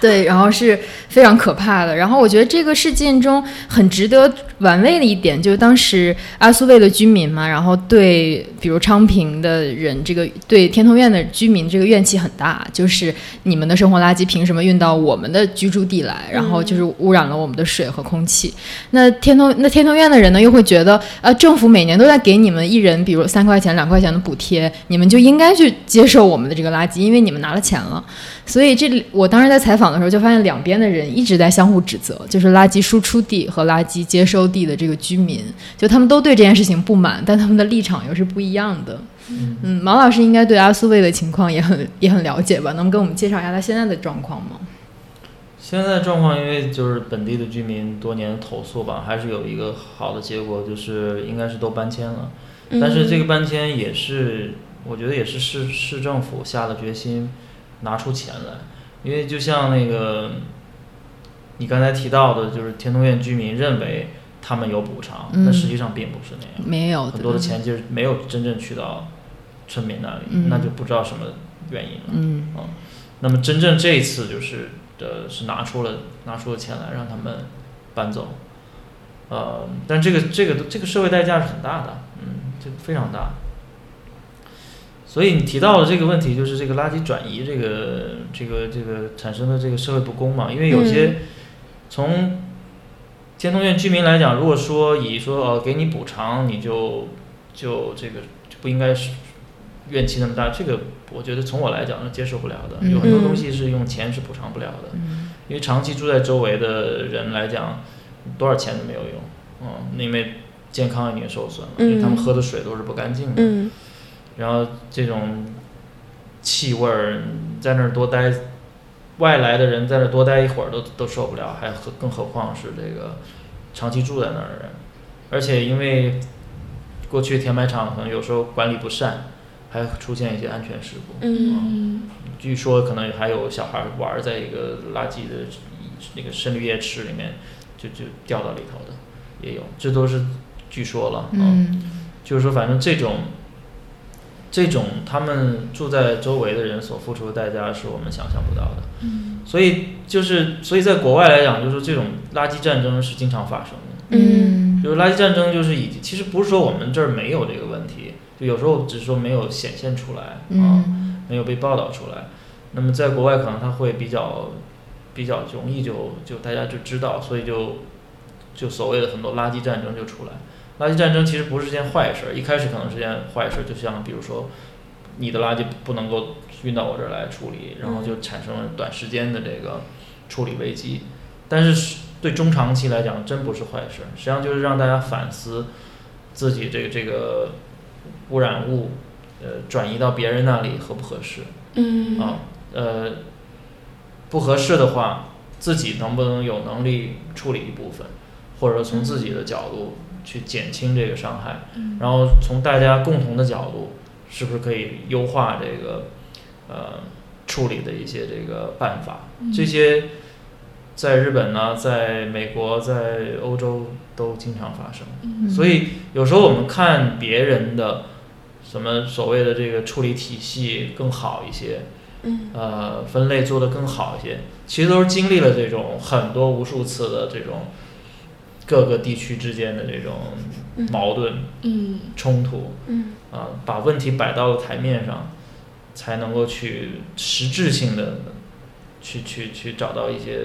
A: 对，然后是。非常可怕的。然后我觉得这个事件中很值得玩味的一点，就是当时阿苏卫的居民嘛，然后对比如昌平的人，这个对天通苑的居民这个怨气很大，就是你们的生活垃圾凭什么运到我们的居住地来，然后就是污染了我们的水和空气。那天通那天通苑的人呢，又会觉得，呃，政府每年都在给你们一人，比如三块钱、两块钱的补贴，你们就应该去接受我们的这个垃圾，因为你们拿了钱了。所以这里我当时在采访的时候就发现两边的人。一直在相互指责，就是垃圾输出地和垃圾接收地的这个居民，就他们都对这件事情不满，但他们的立场又是不一样的。嗯，毛老师应该对阿苏卫的情况也很也很了解吧？能给我们介绍一下他现在的状况吗？
B: 现在状况，因为就是本地的居民多年投诉吧，还是有一个好的结果，就是应该是都搬迁了。但是这个搬迁也是，我觉得也是市市政府下了决心拿出钱来，因为就像那个。你刚才提到的，就是天通苑居民认为他们有补偿，但实际上并不是那样，
A: 没有
B: 很多的钱就是没有真正去到村民那里，那就不知道什么原因了。嗯，那么真正这一次就是的是拿出了拿出了钱来让他们搬走，呃，但这个这个这个社会代价是很大的，嗯，这个非常大。所以你提到的这个问题，就是这个垃圾转移这个这个这个产生的这个社会不公嘛，因为有些。从天通苑居民来讲，如果说以说呃给你补偿，你就就这个就不应该是怨气那么大，这个我觉得从我来讲是接受不了的。有很多东西是用钱是补偿不了的，因为长期住在周围的人来讲，多少钱都没有用，嗯，因为健康已经受损了，因为他们喝的水都是不干净的，然后这种气味儿在那儿多待。外来的人在这多待一会儿都都受不了，还何更何况是这个长期住在那儿的人，而且因为过去填埋场可能有时候管理不善，还出现一些安全事故。嗯，据说可能还有小孩玩在一个垃圾的那个深绿液池里面，就就掉到里头的也有，这都是据说了。嗯，就是说反正这种。这种他们住在周围的人所付出的代价是我们想象不到的，嗯，所以就是所以在国外来讲，就是这种垃圾战争是经常发生的，嗯，就是垃圾战争就是已经其实不是说我们这儿没有这个问题，就有时候只是说没有显现出来啊，没有被报道出来，那么在国外可能他会比较比较容易就就大家就知道，所以就就所谓的很多垃圾战争就出来。垃圾战争其实不是件坏事，一开始可能是件坏事，就像比如说，你的垃圾不能够运到我这儿来处理，然后就产生了短时间的这个处理危机。但是对中长期来讲，真不是坏事，实际上就是让大家反思自己这个这个污染物，呃，转移到别人那里合不合适？嗯。啊，呃，不合适的话，自己能不能有能力处理一部分，或者说从自己的角度。去减轻这个伤害，然后从大家共同的角度，是不是可以优化这个呃处理的一些这个办法？这些在日本呢，在美国，在欧洲都经常发生。所以有时候我们看别人的什么所谓的这个处理体系更好一些，呃，分类做得更好一些，其实都是经历了这种很多无数次的这种。各个地区之间的这种矛盾、冲突，嗯。啊，把问题摆到了台面上，才能够去实质性的去去去找到一些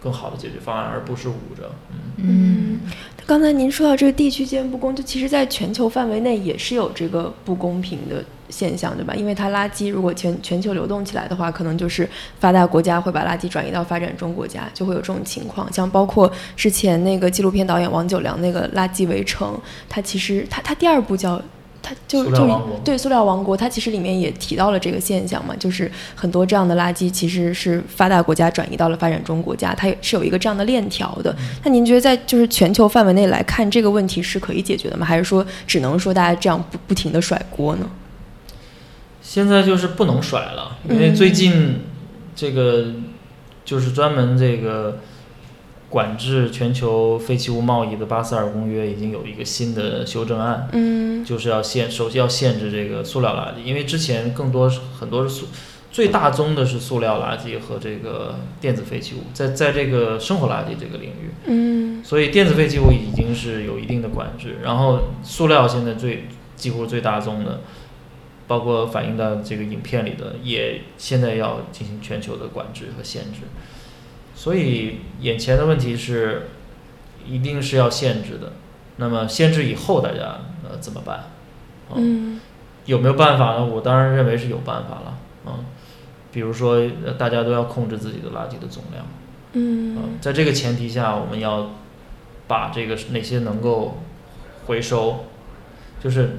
B: 更好的解决方案，而不是捂着。
D: 嗯，刚才您说到这个地区间不公，就其实在全球范围内也是有这个不公平的现象，对吧？因为它垃圾如果全全球流动起来的话，可能就是发达国家会把垃圾转移到发展中国家，就会有这种情况。像包括之前那个纪录片导演王九良那个《垃圾围城》，它其实它它第二部叫。它就就对塑料王国，它其实里面也提到了这个现象嘛，就是很多这样的垃圾其实是发达国家转移到了发展中国家，它也是有一个这样的链条的。那您觉得在就是全球范围内来看，这个问题是可以解决的吗？还是说只能说大家这样不不停的甩锅呢？
B: 现在就是不能甩了，因为最近这个就是专门这个。管制全球废弃物贸易的巴塞尔公约已经有一个新的修正案，
D: 嗯，
B: 就是要限，首先要限制这个塑料垃圾，因为之前更多是很多是塑，最大宗的是塑料垃圾和这个电子废弃物，在在这个生活垃圾这个领域，
D: 嗯，
B: 所以电子废弃物已经是有一定的管制，然后塑料现在最几乎最大宗的，包括反映到这个影片里的，也现在要进行全球的管制和限制。所以眼前的问题是，一定是要限制的。那么限制以后，大家呃怎么办？
D: 嗯，
B: 有没有办法呢？我当然认为是有办法了。嗯，比如说大家都要控制自己的垃圾的总量。
D: 嗯，
B: 在这个前提下，我们要把这个哪些能够回收，就是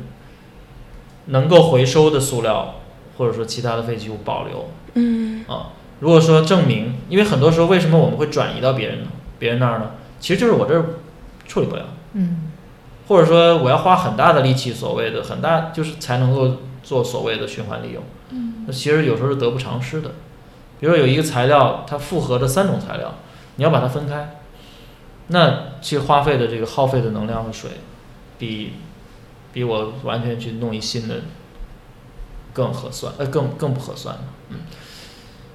B: 能够回收的塑料，或者说其他的废弃物保留。
D: 嗯，
B: 啊。如果说证明，因为很多时候为什么我们会转移到别人呢？别人那儿呢？其实就是我这儿处理不了，
A: 嗯，
B: 或者说我要花很大的力气，所谓的很大就是才能够做所谓的循环利用，
C: 嗯，
B: 那其实有时候是得不偿失的。比如说有一个材料，它复合的三种材料，你要把它分开，那其实花费的这个耗费的能量和水，比比我完全去弄一新的更合算，呃，更更不合算嗯。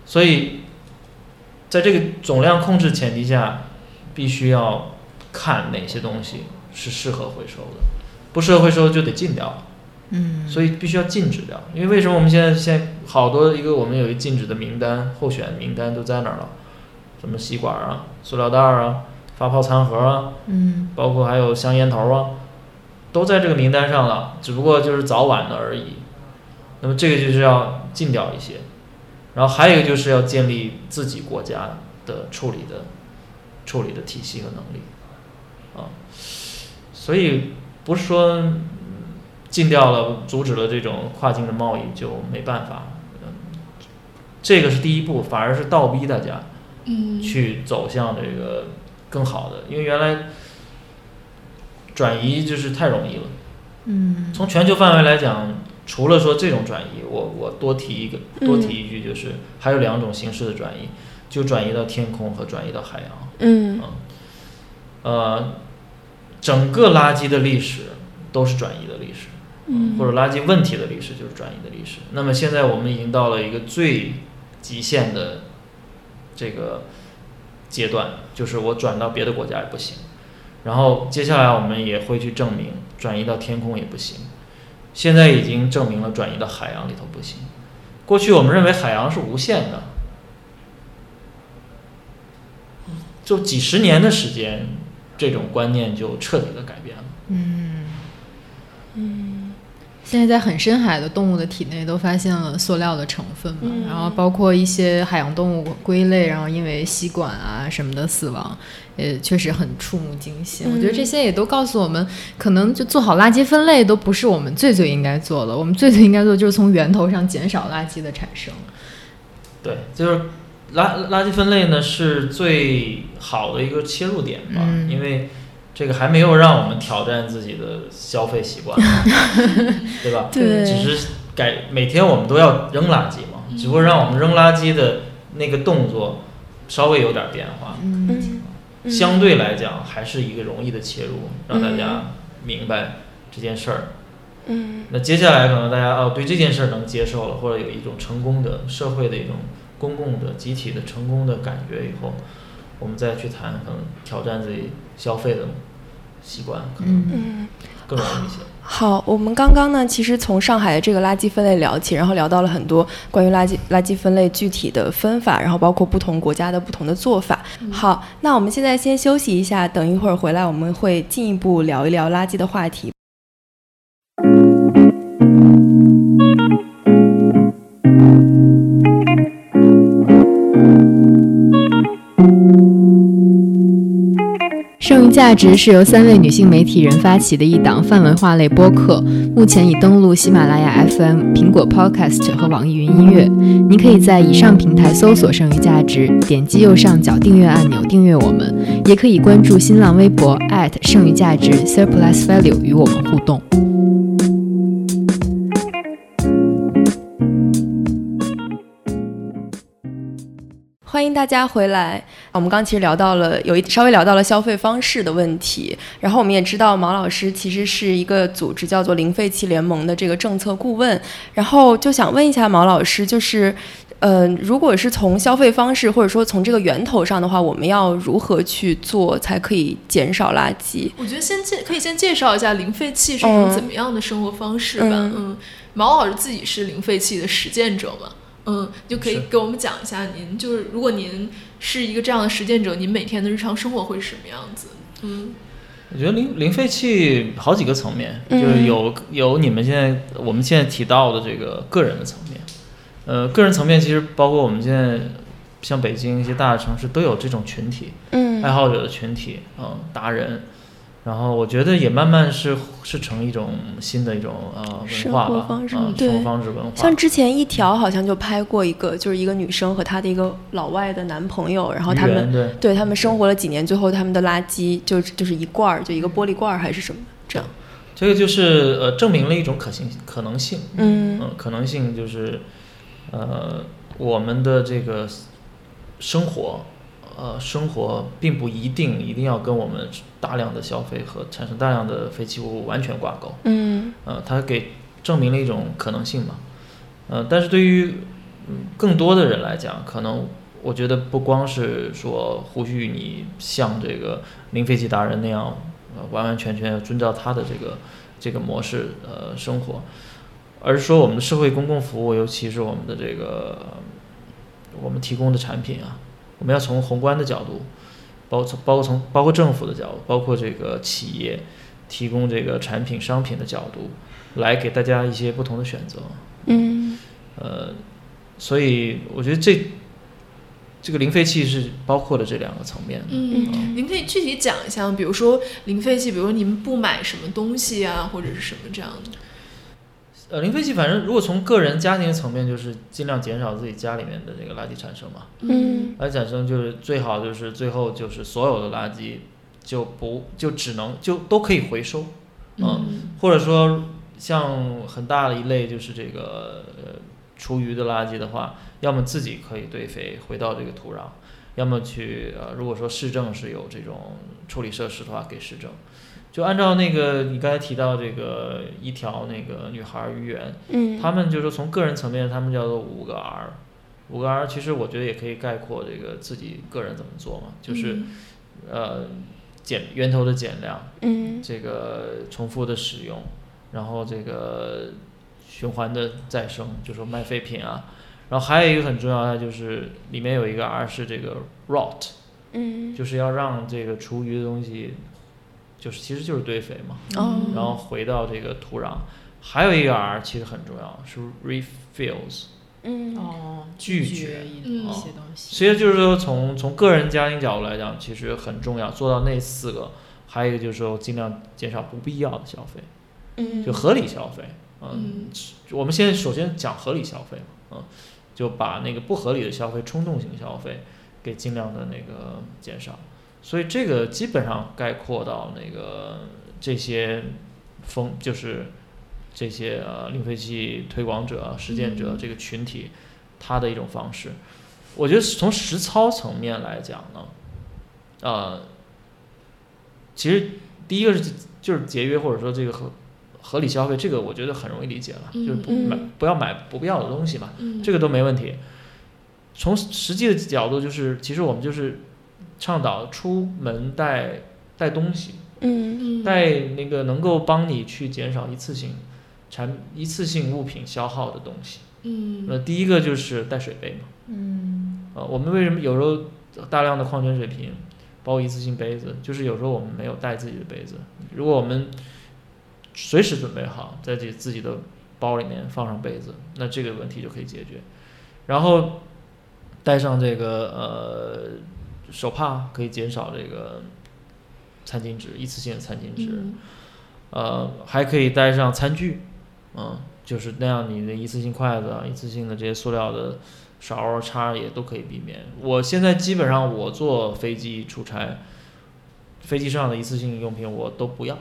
B: 所以，在这个总量控制前提下，必须要看哪些东西是适合回收的，不适合回收就得禁掉。
A: 嗯，
B: 所以必须要禁止掉。因为为什么我们现在现在好多一个我们有一禁止的名单，候选名单都在那儿了，什么吸管啊、塑料袋啊、发泡餐盒啊，
A: 嗯，
B: 包括还有香烟头啊，都在这个名单上了，只不过就是早晚的而已。那么这个就是要禁掉一些。然后还有一个就是要建立自己国家的处理的处理的体系和能力，啊，所以不是说禁掉了、阻止了这种跨境的贸易就没办法，嗯，这个是第一步，反而是倒逼大家，
C: 嗯，
B: 去走向这个更好的，因为原来转移就是太容易了，
A: 嗯，
B: 从全球范围来讲。除了说这种转移，我我多提一个，多提一句，就是还有两种形式的转移，就转移到天空和转移到海洋。
D: 嗯，
B: 呃，整个垃圾的历史都是转移的历史，
D: 嗯，
B: 或者垃圾问题的历史就是转移的历史。那么现在我们已经到了一个最极限的这个阶段，就是我转到别的国家也不行，然后接下来我们也会去证明转移到天空也不行。现在已经证明了转移到海洋里头不行。过去我们认为海洋是无限的，就几十年的时间，这种观念就彻底的改变了。
A: 嗯
D: 嗯。
A: 现在在很深海的动物的体内都发现了塑料的成分嘛，然后包括一些海洋动物龟类，然后因为吸管啊什么的死亡，也确实很触目惊心。我觉得这些也都告诉我们，可能就做好垃圾分类都不是我们最最应该做的，我们最最应该做就是从源头上减少垃圾的产生。
B: 对，就是垃垃圾分类呢是最好的一个切入点吧，因为。这个还没有让我们挑战自己的消费习惯，对吧？
D: 对，
B: 只是改每天我们都要扔垃圾嘛，只不过让我们扔垃圾的那个动作稍微有点变化。
D: 嗯，
B: 相对来讲还是一个容易的切入，让大家明白这件事儿。
D: 嗯，
B: 那接下来可能大家哦对这件事儿能接受了，或者有一种成功的社会的一种公共的集体的成功的感觉以后，我们再去谈可能挑战自己消费的。习惯可能更容易一些。
D: 好，我们刚刚呢，其实从上海的这个垃圾分类聊起，然后聊到了很多关于垃圾垃圾分类具体的分法，然后包括不同国家的不同的做法。好，那我们现在先休息一下，等一会儿回来我们会进一步聊一聊垃圾的话题。
A: 剩余价值是由三位女性媒体人发起的一档泛文化类播客，目前已登录喜马拉雅 FM、苹果 Podcast 和网易云音乐。你可以在以上平台搜索“剩余价值”，点击右上角订阅按钮订阅我们，也可以关注新浪微博剩余价值 Surplus Value 与我们互动。
D: 欢迎大家回来。我们刚其实聊到了，有一稍微聊到了消费方式的问题。然后我们也知道毛老师其实是一个组织叫做零废弃联盟的这个政策顾问。然后就想问一下毛老师，就是，呃，如果是从消费方式或者说从这个源头上的话，我们要如何去做才可以减少垃圾？
C: 我觉得先介可以先介绍一下零废弃是一种怎么样的生活方式吧。嗯，毛老师自己是零废弃的实践者嘛？嗯，就可以给我们讲一下，您就是如果您是一个这样的实践者，您每天的日常生活会是什么样子？嗯，
B: 我觉得零零废弃好几个层面，就是有有你们现在我们现在提到的这个个人的层面，呃，个人层面其实包括我们现在像北京一些大的城市都有这种群体，
D: 嗯，
B: 爱好者的群体，嗯，达人。然后我觉得也慢慢是是成一种新的一种呃文化吧，
D: 嗯，
B: 生活方式文化。
D: 像之前一条好像就拍过一个，就是一个女生和她的一个老外的男朋友，然后他们
B: 对
D: 他们生活了几年，最后他们的垃圾就就是一罐儿，就一个玻璃罐儿还是什么这样。
B: 这个就是呃证明了一种可行可能性，
D: 嗯
B: 嗯，可能性就是呃我们的这个生活。呃，生活并不一定一定要跟我们大量的消费和产生大量的废弃物完全挂钩。
D: 嗯，
B: 呃，它给证明了一种可能性嘛。呃，但是对于更多的人来讲，可能我觉得不光是说呼吁你像这个零废弃达人那样，呃，完完全全要遵照他的这个这个模式呃生活，而是说我们的社会公共服务，尤其是我们的这个我们提供的产品啊。我们要从宏观的角度，包从包括从包括政府的角度，包括这个企业提供这个产品商品的角度，来给大家一些不同的选择。
D: 嗯，
B: 呃，所以我觉得这这个零废弃是包括了这两个层面。
C: 嗯，您可以具体讲一下，比如说零废弃，比如说您不买什么东西啊，或者是什么这样的。
B: 呃，零废弃，反正如果从个人家庭层面，就是尽量减少自己家里面的这个垃圾产生嘛。
D: 嗯。
B: 垃圾产生就是最好就是最后就是所有的垃圾就不就只能就都可以回收，嗯，或者说像很大的一类就是这个呃厨余的垃圾的话，要么自己可以堆肥回到这个土壤，要么去呃如果说市政是有这种处理设施的话，给市政。就按照那个你刚才提到这个一条那个女孩鱼圆，
D: 嗯，
B: 他们就是从个人层面，他们叫做五个 R，五个 R 其实我觉得也可以概括这个自己个人怎么做嘛，就是呃减源头的减量，
D: 嗯，
B: 这个重复的使用，然后这个循环的再生，就说卖废品啊，然后还有一个很重要的就是里面有一个 R 是这个 rot，
D: 嗯，
B: 就是要让这个厨余的东西。就是其实就是堆肥嘛，然后回到这个土壤，还有一个 R 其实很重要，是 refills，
D: 嗯。
A: 哦，
B: 拒绝
A: 一些东西。
B: 其实就是说从从个人家庭角度来讲，其实很重要，做到那四个，还有一个就是说尽量减少不必要的消费，
D: 嗯，
B: 就合理消费，嗯，我们现在首先讲合理消费嘛，嗯，就把那个不合理的消费、冲动型消费给尽量的那个减少。所以这个基本上概括到那个这些风就是这些呃零废弃推广者、实践者这个群体，他的一种方式。我觉得从实操层面来讲呢，呃，其实第一个是就是节约或者说这个合合理消费，这个我觉得很容易理解了，就是不买不要买不必要的东西嘛，这个都没问题。从实际的角度，就是其实我们就是。倡导出门带带东西，
D: 嗯，
B: 带那个能够帮你去减少一次性产一次性物品消耗的东西，
C: 嗯，
B: 那第一个就是带水杯嘛，
A: 嗯，
B: 呃，我们为什么有时候大量的矿泉水瓶，包括一次性杯子，就是有时候我们没有带自己的杯子，如果我们随时准备好在自己自己的包里面放上杯子，那这个问题就可以解决，然后。带上这个呃手帕，可以减少这个餐巾纸一次性的餐巾纸。
C: 嗯。
B: 呃，还可以带上餐具，嗯，就是那样，你的一次性筷子啊、一次性的这些塑料的勺儿、叉儿也都可以避免。我现在基本上我坐飞机出差，飞机上的一次性用品我都不要，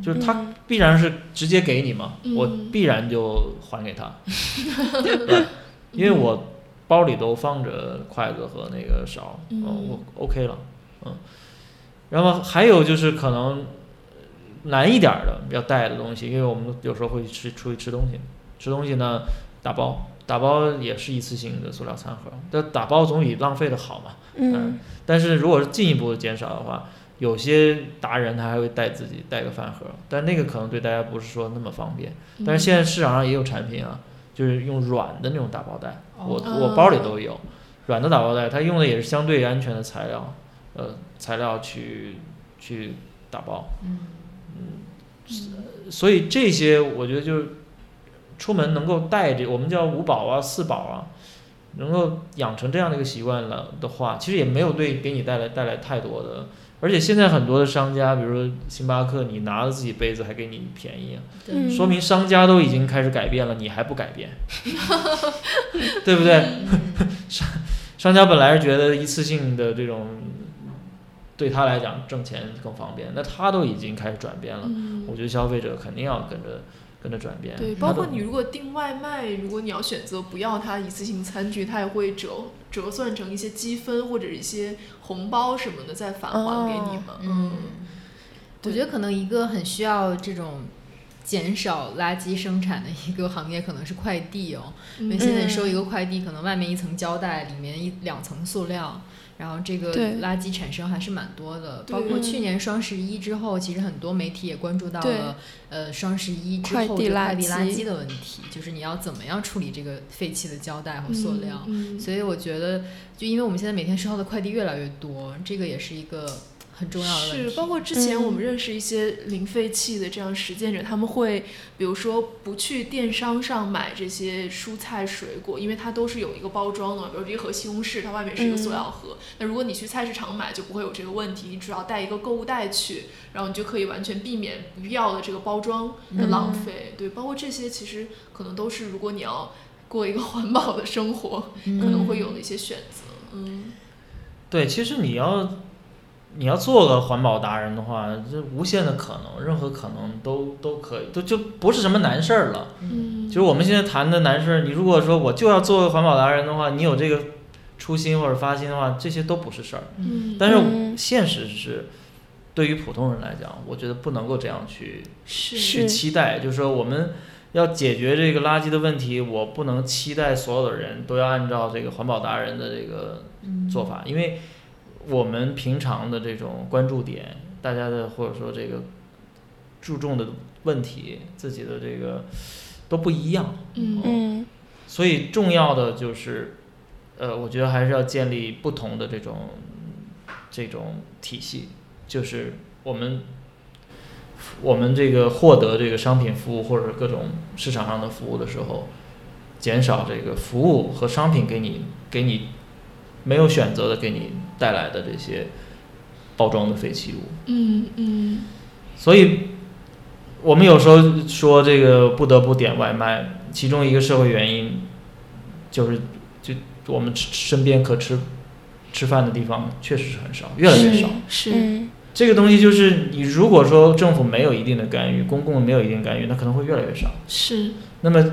B: 就是他必然是直接给你嘛，我
C: 嗯
B: 必然就还给他，对因为我包里都放着筷子和那个勺儿，
C: 嗯
B: 我 OK 了，嗯，然后还有就是可能难一点儿的要带的东西，因为我们有时候会吃出去吃东西，吃东西呢打包，打包也是一次性的塑料餐盒，但打包总比浪费的好嘛。
D: 嗯
B: 但是如果是进一步减少的话，有些达人他还会带自己带个饭盒，但那个可能对大家不是说那么方便。
C: 嗯
B: 但是现在市场上也有产品啊，就是用软的那种打包袋，我
C: 哦
B: 我包里都有软的打包袋，它用的也是相对安全的材料，呃，材料去去打包。
A: 嗯
B: 所以这些我觉得就是出门能够带着，我们叫五宝啊、四宝啊，能够养成这样的一个习惯了的话，其实也没有对给你带来带来太多的。而且现在很多的商家，比如说星巴克，你拿着自己杯子还给你便宜啊，
D: 嗯
B: 说明商家都已经开始改变了，你还不改变，对不对？商商家本来是觉得一次性的这种对他来讲挣钱更方便，那他都已经开始转变了。
C: 嗯
B: 我觉得消费者肯定要跟着跟着转变。
C: 对，包括你如果订外卖，如果你要选择不要它一次性餐具，它也会折折算成一些积分或者一些红包什么的再返还给你嘛。
A: 嗯，我觉得可能一个很需要这种减少垃圾生产的一个行业，可能是快递哦。因为
C: 嗯
A: 现在收一个快递，可能外面一层胶带，里面一两层塑料，然后这个垃圾产生还是蛮多的。包括
D: 嗯
A: 去年双十一之后，其实很多媒体也关注到了，呃，双十一之后这个快递垃
D: 圾
A: 圾的问题，就是你要怎么样处理这个废弃的胶带和塑料。
C: 嗯，
A: 所以我觉得，就因为我们现在每天收到的快递越来越多，这个也是一个很重要的问
C: 是，包括之前我们
D: 嗯
C: 认识一些零废弃的这样实践者，他们会比如说不去电商上买这些蔬菜水果，因为它都是有一个包装的，比如一盒西红柿，它外面是一个塑料盒。那、如果你去菜市场买，就不会有这个问题，你只要带一个购物袋去，然后你就可以完全避免不必要的这个包装的浪费。对，包括这些其实可能都是如果你要过一个 环保的生活，可能会有的一些选择。嗯
B: 对，其实你要你要做个环保达人的话，这无限的可能，任何可能都都可以，都就不是什么难事儿了。
C: 嗯，
B: 就是我们现在谈的难事儿，你如果说我就要做个环保达人的话，你有这个初心或者发心的话，这些都不是事儿。
C: 嗯，
B: 但是
D: 嗯。
B: 现实是，对于普通人来讲，我觉得不能够这样去去期待，就是说我们要解决这个垃圾的问题，我不能期待所有的人都要按照这个环保达人的这个做法，因为我们平常的这种关注点，大家的或者说这个注重的问题，自己的这个都不一样，
C: 嗯。
D: 嗯
B: 所以重要的就是，呃，我觉得还是要建立不同的这种这种体系，就是我们我们这个获得这个商品服务或者各种市场上的服务的时候，减少这个服务和商品给你给你没有选择的给你带来的这些包装的废弃物。
C: 嗯嗯
B: 所以，我们有时候说这个不得不点外卖，其中一个社会原因就是，就我们身边可吃吃饭的地方确实是很少，越来越少。
C: 是
D: 嗯
B: 这个东西就是你如果说政府没有一定的干预，公共没有一定干预，那可能会越来越少。
C: 是
B: 那么，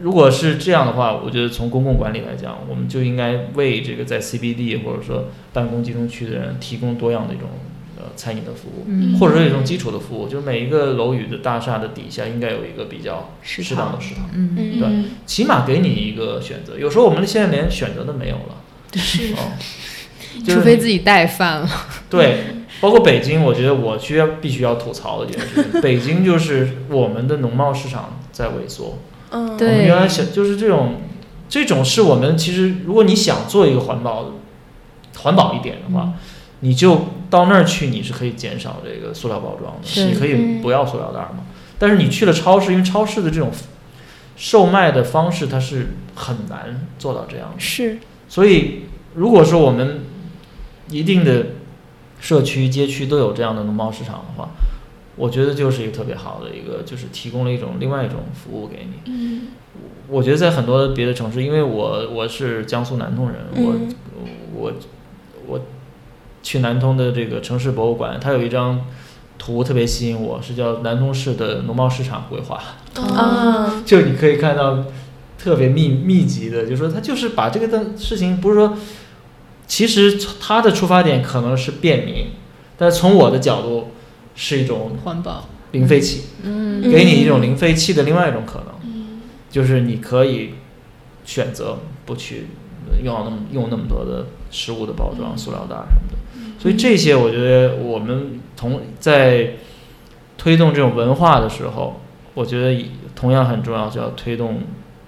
B: 如果是这样的话，我觉得从公共管理来讲，我们就应该为这个在 CBD 或者说办公集中区的人提供多样的一种呃餐饮的服务。
A: 嗯
B: 或者说一种基础的服务，就是每一个楼宇的大厦的底下应该有一个比较适当的食堂，
A: 嗯
D: 嗯
B: 对起码给你一个选择。有时候我们现在连选择都没有了，
C: 是
B: 哦，就是
A: 除非自己带饭了。
B: 对，包括北京，我觉得我需要必须要吐槽的一件事，北京就是我们的农贸市场在萎缩。
D: 嗯，
B: 我们原来想就是这种，这种是我们其实如果你想做一个环保环保一点的话，你就到那儿去，你是可以减少这个塑料包装的，你可以
D: 嗯
B: 不要塑料袋嘛。但是你去了超市，因为超市的这种售卖的方式，它是很难做到这样的。
D: 是。
B: 所以如果说我们一定的社区、街区都有这样的农贸市场的话，我觉得就是一个特别好的一个，就是提供了一种另外一种服务给你。
C: 嗯。
B: 我觉得在很多别的城市，因为我我是江苏南通人，我
D: 嗯。
B: 我我去南通的这个城市博物馆，它有一张图特别吸引我，是叫南通市的农贸市场规划。
C: 啊
B: 就你可以看到特别密密集的，就是说它就是把这个的事情，不是说，其实它的出发点可能是便民，但从我的角度是一种
A: 环保，
B: 零废弃，
A: 嗯。
B: 给你一种零废弃的另外一种可能，
C: 嗯。
B: 就是你可以选择不去用那么用那么多的食物的包装、塑料袋什么的。所以这些我觉得我们同在推动这种文化的时候，我觉得同样很重要，就要推动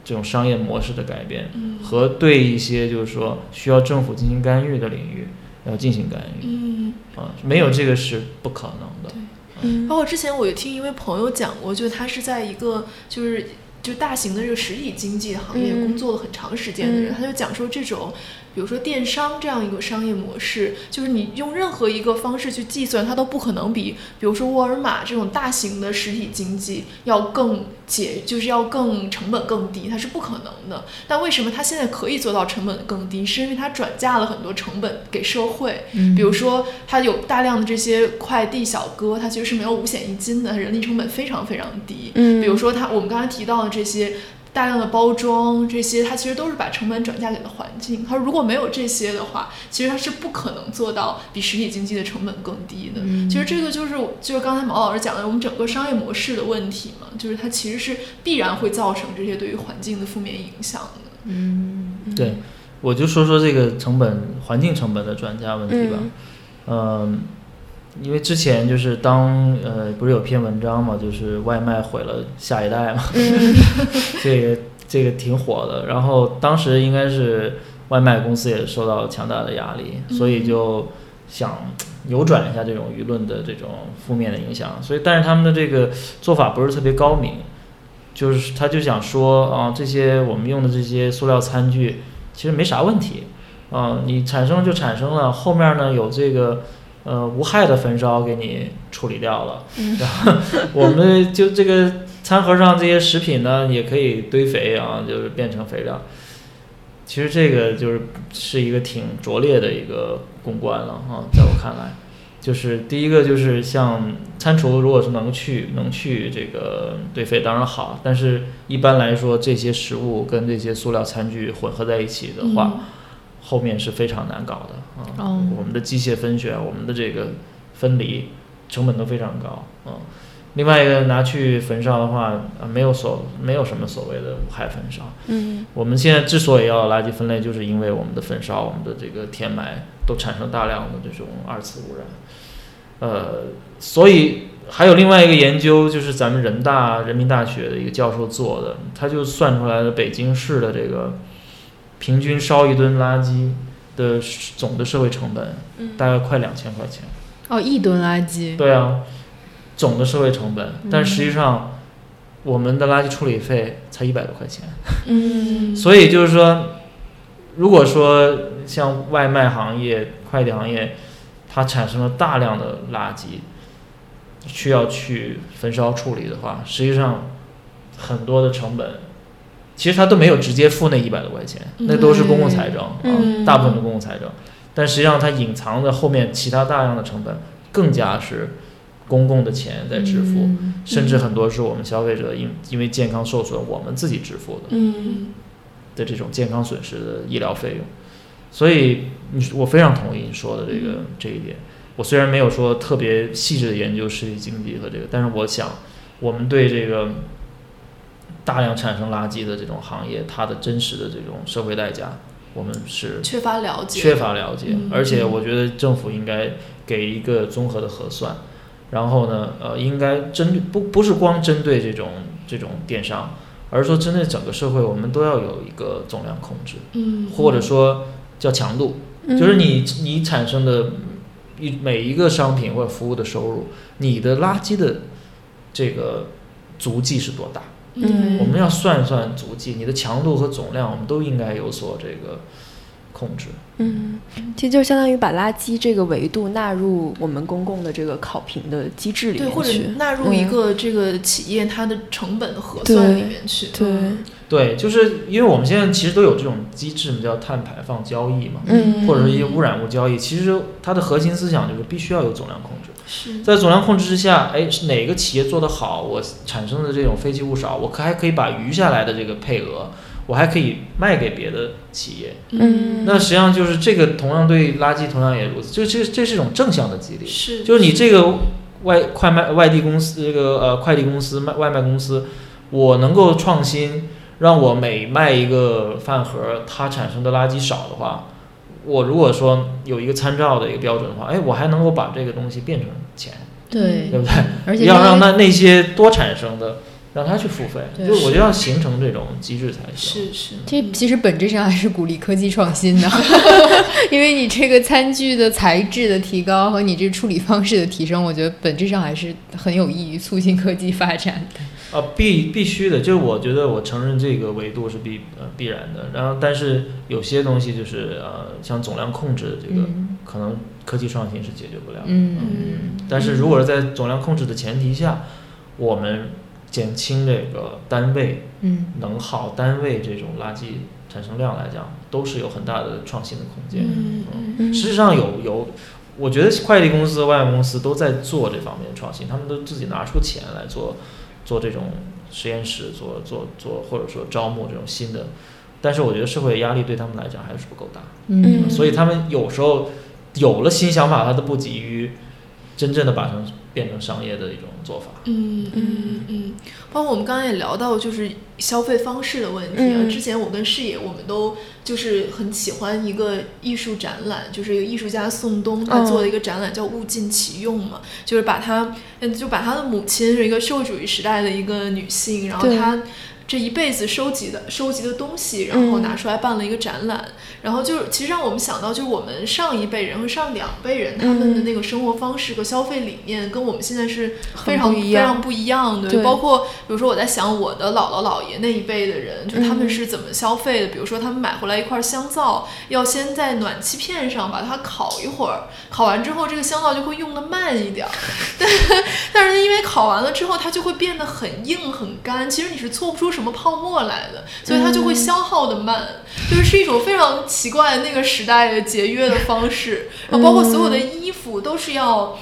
B: 这种商业模式的改变
C: 嗯。
B: 和对一些就是说需要政府进行干预的领域要进行干预
C: 嗯。
B: 啊，没有这个是不可能的。
D: 嗯
C: 包括之前我也听一位朋友讲过，就是他是在一个就是就大型的这个实体经济行业
D: 嗯
C: 工作了很长时间的人，
D: 嗯
C: 他就讲说这种。比如说电商这样一个商业模式，就是你用任何一个方式去计算，它都不可能比，比如说沃尔玛这种大型的实体经济要更节，就是要更成本更低，它是不可能的。但为什么它现在可以做到成本更低？是因为它转嫁了很多成本给社会，
A: 嗯
C: 比如说，它有大量的这些快递小哥，他其实是没有五险一金的，人力成本非常非常低。
D: 嗯
C: 比如说他我们刚才提到的这些大量的包装，这些它其实都是把成本转嫁给了环境。它如果没有这些的话，其实它是不可能做到比实体经济的成本更低的。
A: 嗯
C: 其实这个就是就是刚才毛老师讲的，我们整个商业模式的问题嘛，就是它其实是必然会造成这些对于环境的负面影响的。
A: 嗯
B: 对，我就说说这个成本环境成本的转嫁问题吧。嗯，因为之前就是当呃不是有篇文章嘛，就是外卖毁了下一代嘛，
D: 嗯
B: 这个这个挺火的。然后当时应该是外卖公司也受到强大的压力，所以就想扭转一下这种舆论的这种负面的影响。所以，但是他们的这个做法不是特别高明，就是他就想说啊，这些我们用的这些塑料餐具其实没啥问题啊，你产生就产生了，后面呢有这个。呃，无害的焚烧给你处理掉了，然后我们就这个餐盒上这些食品呢，也可以堆肥啊，就是变成肥料。其实这个就是是一个挺拙劣的一个公关了啊，在我看来，就是第一个就是像餐厨，如果是能去能去这个堆肥当然好，但是一般来说这些食物跟这些塑料餐具混合在一起的话，后面是非常难搞的啊。
A: 哦
B: 我们的机械分选，我们的这个分离成本都非常高啊。另外一个拿去焚烧的话，啊，没有所没有什么所谓的无害焚烧。
D: 嗯
B: 我们现在之所以要垃圾分类，就是因为我们的焚烧、我们的这个填埋都产生大量的这种二次污染。呃，所以还有另外一个研究，就是咱们人大人民大学的一个教授做的，他就算出来了北京市的这个平均烧一吨垃圾的总的社会成本，
D: 嗯
B: 大概快两千块钱。
A: 哦，一吨垃圾，
B: 对啊，总的社会成本，但实际上我们的垃圾处理费才一百多块钱。
D: 嗯
B: 所以就是说，如果说像外卖行业、快递行业，它产生了大量的垃圾，需要去焚烧处理的话，实际上很多的成本，其实他都没有直接付那一百多块钱，那都是公共财政啊，
D: 嗯
B: 大部分的公共财政，但实际上它隐藏的后面其他大量的成本，更加是公共的钱在支付。
A: 嗯
B: 甚至很多是我们消费者因因为健康受损，我们自己支付的
D: 嗯
B: 的这种健康损失的医疗费用。所以你我非常同意你说的这个这一点。我虽然没有说特别细致的研究实体经济和这个，但是我想我们对这个大量产生垃圾的这种行业，它的真实的这种社会代价，我们是
C: 缺乏了解，
B: 缺乏了解，
C: 嗯。
B: 而且我觉得政府应该给一个综合的核算，然后呢，呃，应该针对不不是光针对这种这种电商，而是说针对整个社会，我们都要有一个总量控制，
C: 嗯，
B: 或者说叫强度，就是你你产生的一每一个商品或者服务的收入，你的垃圾的这个足迹是多大？
D: 嗯。
B: 我们要算一算足迹，你的强度和总量，我们都应该有所这个控制。
D: 嗯，其实就相当于把垃圾这个维度纳入我们公共的这个考评的机制里
C: 对，
D: 面
C: 或者
D: 去。
C: 纳入一
D: 嗯
C: 个这个企业它的成本的核算里面去。
D: 对
C: 嗯
B: 对，就是因为我们现在其实都有这种机制嘛，叫碳排放交易嘛，
D: 嗯，
B: 或者是一些污染物交易。其实它的核心思想就是必须要有总量控制。
C: 是
B: 在总量控制之下，哎，是哪个企业做得好，我产生的这种废弃物少，我可还可以把余下来的这个配额，我还可以卖给别的企业。
D: 嗯
B: 那实际上就是这个，同样对垃圾同样也如此，就这这是一种正向的激励。
C: 是
B: 就是你这个外快卖外地公司，这个呃快递公司、卖外卖公司，我能够创新，让我每卖一个饭盒，它产生的垃圾少的话，我如果说有一个参照的一个标准的话，哎，我还能够把这个东西变成钱，
A: 对
B: 对，不对？
A: 而且
B: 要让
A: 那
B: 那那些多产生的，让他去付费，
A: 对
B: 就我觉得要形成这种机制才行。
C: 是是，
A: 这其实本质上还是鼓励科技创新的，因为你这个餐具的材质的提高和你这处理方式的提升，我觉得本质上还是很有益于促进科技发展的。
B: 啊，必必须的，就是我觉得我承认这个维度是必呃必然的，然后但是有些东西就是呃像总量控制这个，
A: 嗯
B: 可能科技创新是解决不了的。
A: 嗯
C: 嗯
B: 但是如果是在总量控制的前提下，我们减轻这个单位
A: 嗯
B: 能耗单位这种垃圾产生量来讲，都是有很大的创新的空间。
C: 嗯嗯
D: 嗯
B: 事实上有有，我觉得快递公司、外卖公司都在做这方面的创新，他们都自己拿出钱来做做这种实验室，做做做，或者说招募这种新的。但是我觉得社会压力对他们来讲还是不够大，
A: 嗯
B: 所以他们有时候有了新想法，他都不急于真正的把它变成商业的一种做法。
C: 嗯嗯嗯，包括我们刚刚也聊到，就是消费方式的问题啊。
D: 嗯
C: 之前我跟视野，我们都就是很喜欢一个艺术展览，就是一个艺术家宋冬他
D: 哦
C: 做的一个展览叫“物尽其用”嘛，就是把他，嗯，就把他的母亲是一个社会主义时代的一个女性，然后
D: 对
C: 她。这一辈子收集的收集的东西，然后
D: 嗯
C: 拿出来办了一个展览，然后就是其实让我们想到，就是我们上一辈人和上两辈人他们的
D: 嗯
C: 那个生活方式和消费理念，跟我们现在是非常非常不一样的。
D: 对
C: 包括比如说我在想我的姥姥姥爷那一辈的人，就他们
D: 嗯
C: 是怎么消费的？比如说他们买回来一块香皂，要先在暖气片上把它烤一会儿，烤完之后这个香皂就会用的慢一点儿。但但是因为烤完了之后，它就会变得很硬很干，其实你是搓不出什么泡沫来的，所以它就会消耗的慢，就是是一种非常奇怪的那个时代的节约的方式。然后包括所有的衣服都是要。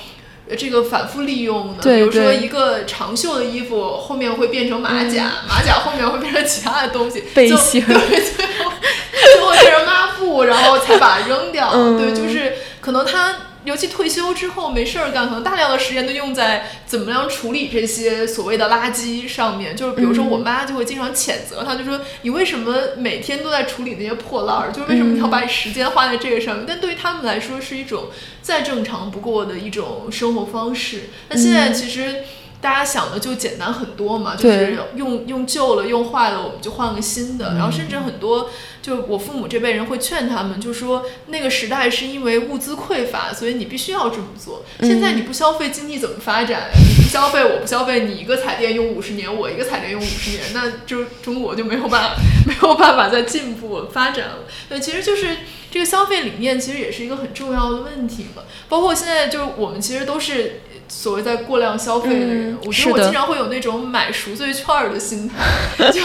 C: 呃这个反复利用的，比如说一个长袖的衣服后面会变成马甲，马甲后面会变成其他的东西，就
D: 背心
C: 对，最后最后变成抹布，然后才把它扔掉。
D: 嗯
C: 对，就是可能他尤其退休之后没事儿干，可能大量的时间都用在怎么样处理这些所谓的垃圾上面。就是比如说我妈就会经常谴责她，就说你为什么每天都在处理那些破烂儿？就是为什么你要把你时间花在这个上面？但对于他们来说是一种再正常不过的一种生活方式。那现在其实。大家想的就简单很多嘛，就是用用旧了、用坏了，我们就换个新的。然后甚至很多，就我父母这辈人会劝他们，就说那个时代是因为物资匮乏，所以你必须要这么做。现在你不消费，经济怎么发展呀？你不消费，我不消费，你一个彩电用五十年，我一个彩电用五十年，那就中国就没有办法没有办法再进步发展了。对，其实就是这个消费理念，其实也是一个很重要的问题嘛。包括现在，就是我们其实都是。所谓在过量消费的人，
D: 嗯
C: 我觉得我经常会有那种买赎罪券儿的心态，就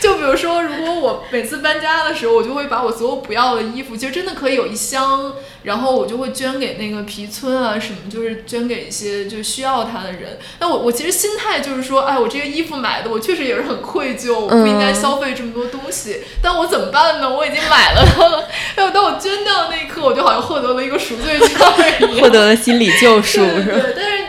C: 就比如说，如果我每次搬家的时候，我就会把我所有不要的衣服，其实真的可以有一箱，然后我就会捐给那个皮村啊什么，就是捐给一些就是需要它的人。那我我其实心态就是说，哎，我这个衣服买的，我确实也是很愧疚，我不应该
D: 嗯
C: 消费这么多东西，但我怎么办呢？我已经买了它了，然后当我捐掉那一刻，我就好像获得了一个赎罪券儿一样，
D: 获得了心理救赎，是吧？
C: 对但是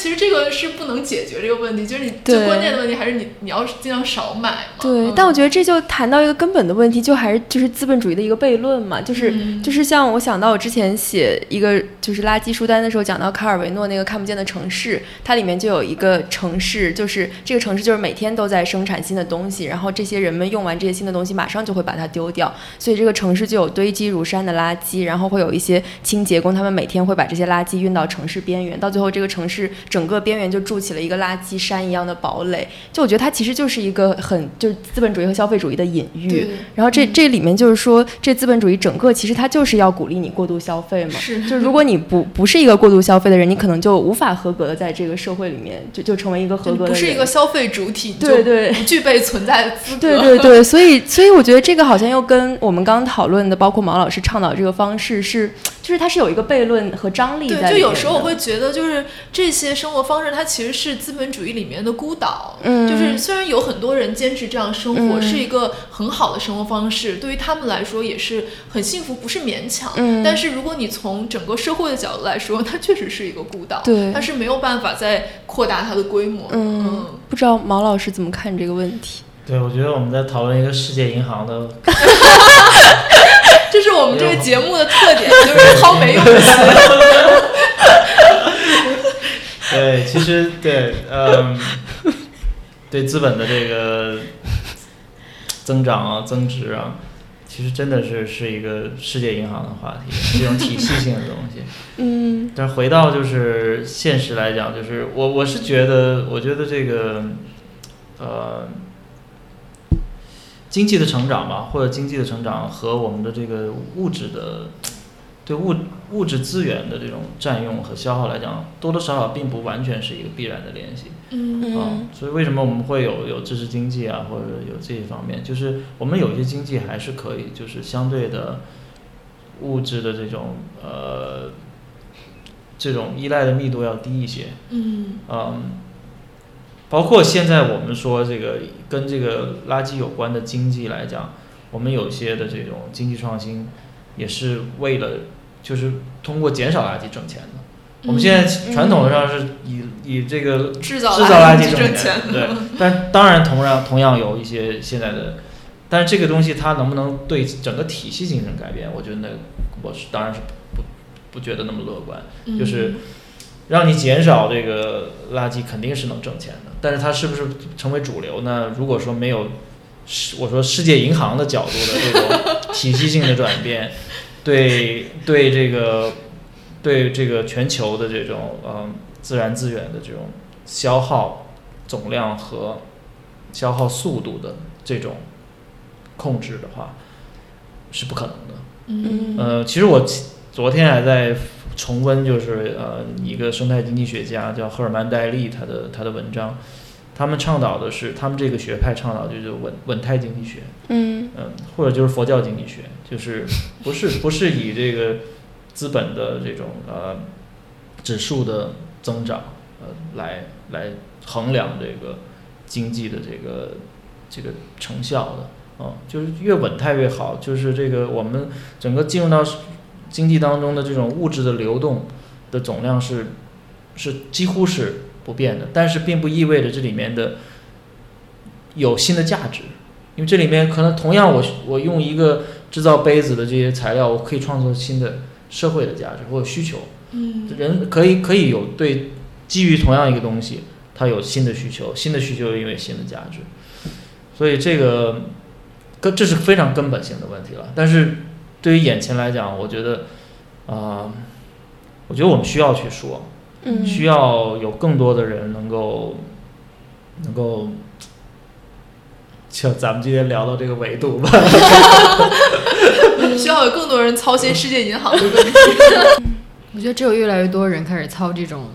C: 其实这个是不能解决这个问题，就是你最关键的问题还是你你要尽量少买嘛。
D: 对，
C: 嗯
D: 但我觉得这就谈到一个根本的问题，就还是就是资本主义的一个悖论嘛，就是、
C: 嗯
D: 就是像我想到我之前写一个就是垃圾书单的时候，讲到卡尔维诺那个看不见的城市，它里面就有一个城市，就是这个城市就是每天都在生产新的东西，然后这些人们用完这些新的东西，马上就会把它丢掉，所以这个城市就有堆积如山的垃圾，然后会有一些清洁工，他们每天会把这些垃圾运到城市边缘，到最后这个城市整个边缘就筑起了一个垃圾山一样的堡垒。就我觉得它其实就是一个很就是资本主义和消费主义的隐喻。然后这这里面就是说，这资本主义整个其实它就是要鼓励你过度消费嘛。
C: 是。
D: 就如果你不不是一个过度消费的人，你可能就无法合格的在这个社会里面就就成为一个合格的。
C: 不是一个消费主体，
D: 对对，
C: 不具备存在的资格。
D: 对对对，所以所以我觉得这个好像又跟我们刚刚讨论的，包括毛老师倡导这个方式是。就是它是有一个悖论和张力在。
C: 对，就有时候我会觉得，就是这些生活方式，它其实是资本主义里面的孤岛。嗯。就是虽然有很多人坚持这样生活，是一个很好的生活方式，对于他们来说也是很幸福，不是勉强。嗯。但是如果你从整个社会的角度来说，它确实是一个孤岛。
D: 对。
C: 它是没有办法再扩大它的规模。嗯。
D: 不知道毛老师怎么看这个问题？
B: 对，我觉得我们在讨论一个世界银行的。
C: 这是我们这个节目的特点，就是 掏没用的钱。
B: 对，其实对，嗯，对资本的这个增长啊、增值啊，其实真的是是一个世界银行的话题，这种体系性的东西。嗯。但回到就是现实来讲，就是我我是觉得，我觉得这个，呃。经济的成长吧，或者经济的成长和我们的这个物质的对物物质资源的这种占用和消耗来讲，多多少少并不完全是一个必然的联系。嗯啊，所以为什么我们会有有知识经济啊，或者有这一方面，就是我们有些经济还是可以，就是相对的物质的这种呃这种依赖的密度要低一些。嗯嗯。包括现在我们说这个跟这个垃圾有关的经济来讲，我们有些的这种经济创新，也是为了就是通过减少垃圾挣钱的。我们现在传统上是以以这个制造
C: 垃
B: 圾挣
C: 钱，
B: 对。但当然同样同样有一些现在的，但是这个东西它能不能对整个体系进行改变？我觉得那我是当然是不不觉得那么乐观，就是。让你减少这个垃圾肯定是能挣钱的，但是它是不是成为主流呢？如果说没有，我说世界银行的角度的这种体系性的转变，对对这个对这个全球的这种嗯自然资源的这种消耗总量和消耗速度的这种控制的话，是不可能的。嗯，呃，其实我昨天还在。重温就是呃一个生态经济学家叫赫尔曼戴利他的他的文章，他们倡导的是他们这个学派倡导就是稳稳态经济学，嗯嗯或者就是佛教经济学，就是 不是不是以这个资本的这种呃指数的增长呃来来衡量这个经济的这个这个成效的，嗯就是越稳态越好，就是这个我们整个进入到。经济当中的这种物质的流动的总量是是几乎是不变的，但是并不意味着这里面的有新的价值，因为这里面可能同样我我用一个制造杯子的这些材料，我可以创造新的社会的价值或者需求。嗯，人可以可以有对基于同样一个东西，它有新的需求，新的需求因为新的价值，所以这个根这是非常根本性的问题了，但是。对于眼前来讲，我觉得，啊，我觉得我们需要去说，需要有更多的人能够，能够，就咱们今天聊到这个维度吧，
C: 需要有更多人操心世界银行的问题。
A: 我觉得只有越来越多人开始操这种。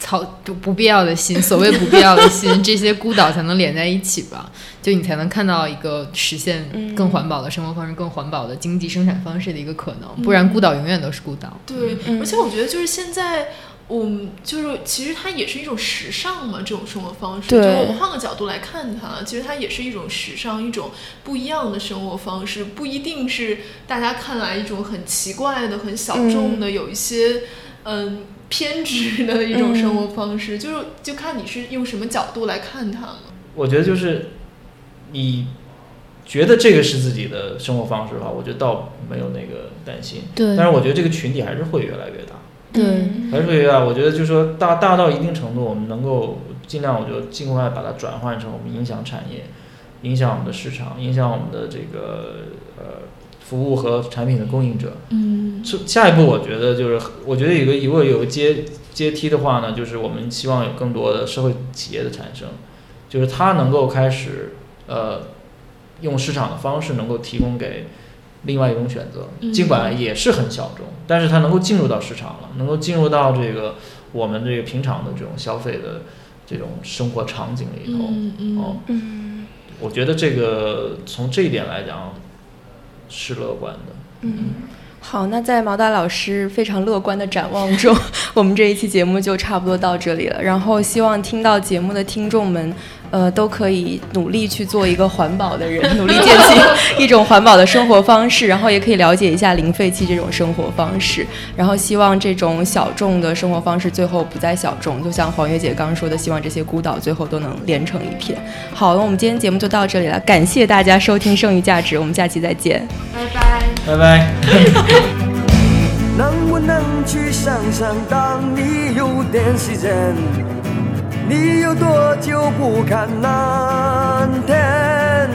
A: 操，就不必要的心，所谓不必要的心，这些孤岛才能连在一起吧？就你才能看到一个实现更环保的生活方式、更环保的经济生产方式的一个可能。不然，孤岛永远都是孤岛。
C: 对，而且我觉得就是现在，嗯，就是其实它也是一种时尚嘛，这种生活方式。就我们换个角度来看它，其实它也是一种时尚，一种不一样的生活方式，不一定是大家看来一种很奇怪的、很小众的，有一些，嗯。偏执的一种生活方式，就是就看你是用什么角度来看它了。
B: 我觉得就是，你觉得这个是自己的生活方式的话，我觉得倒没有那个担心。
A: 对。
B: 但是我觉得这个群体还是会越来越大。
A: 对。
B: 还是会越大。我觉得就是说大大到一定程度，我们能够尽量，我就尽快把它转换成我们影响产业、影响我们的市场、影响我们的这个呃服务和产品的供应者。
C: 嗯
B: 是下一步，我觉得就是，我觉得有个如果有个阶阶梯的话呢，就是我们希望有更多的社会企业的产生，就是它能够开始呃用市场的方式能够提供给另外一种选择，
C: 嗯
B: 尽管也是很小众，但是它能够进入到市场了，能够进入到这个我们这个平常的这种消费的这种生活场景里头。
C: 嗯嗯
B: 哦，
D: 嗯
B: 我觉得这个从这一点来讲是乐观的。
D: 嗯。好，那在毛大老师非常乐观的展望中，我们这一期节目就差不多到这里了。然后希望听到节目的听众们，呃，都可以努力去做一个环保的人，努力建起一种环保的生活方式，然后也可以了解一下零废弃这种生活方式。然后希望这种小众的生活方式最后不再小众，就像黄月姐刚刚说的，希望这些孤岛最后都能连成一片。好，了我们今天节目就到这里了，感谢大家收听《剩余价值》，我们下期再见。
C: 拜拜。
B: 拜拜。
E: 能不能去想想，当你有点时间，你有多久不看蓝天？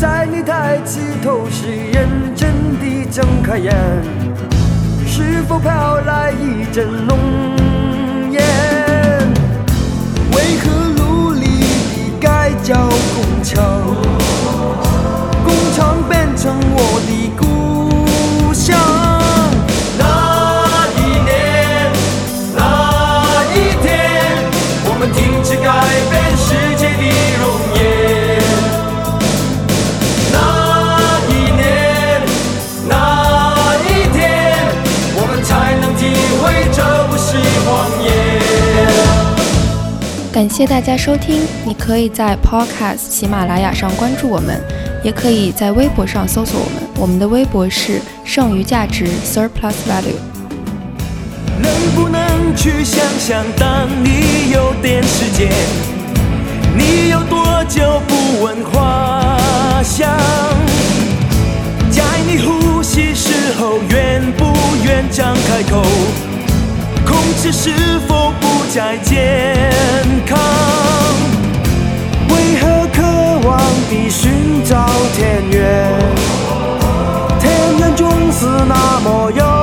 E: 在你抬起头时，认真地睁开眼，是否飘来一阵浓烟？为何努力地改造工厂，工厂变成我的
D: 感谢大家收听，你可以在 Podcast 喜马拉雅上关注我们，也可以在微博上搜索我们，我们的微博是剩余价值 Surplus Value。
E: 能不能去想想，当你有点时间，你有多久不闻花香？在你呼吸时候，愿不愿张开口？空气是否不再健康？为何渴望地寻找田园？田园总是那么遥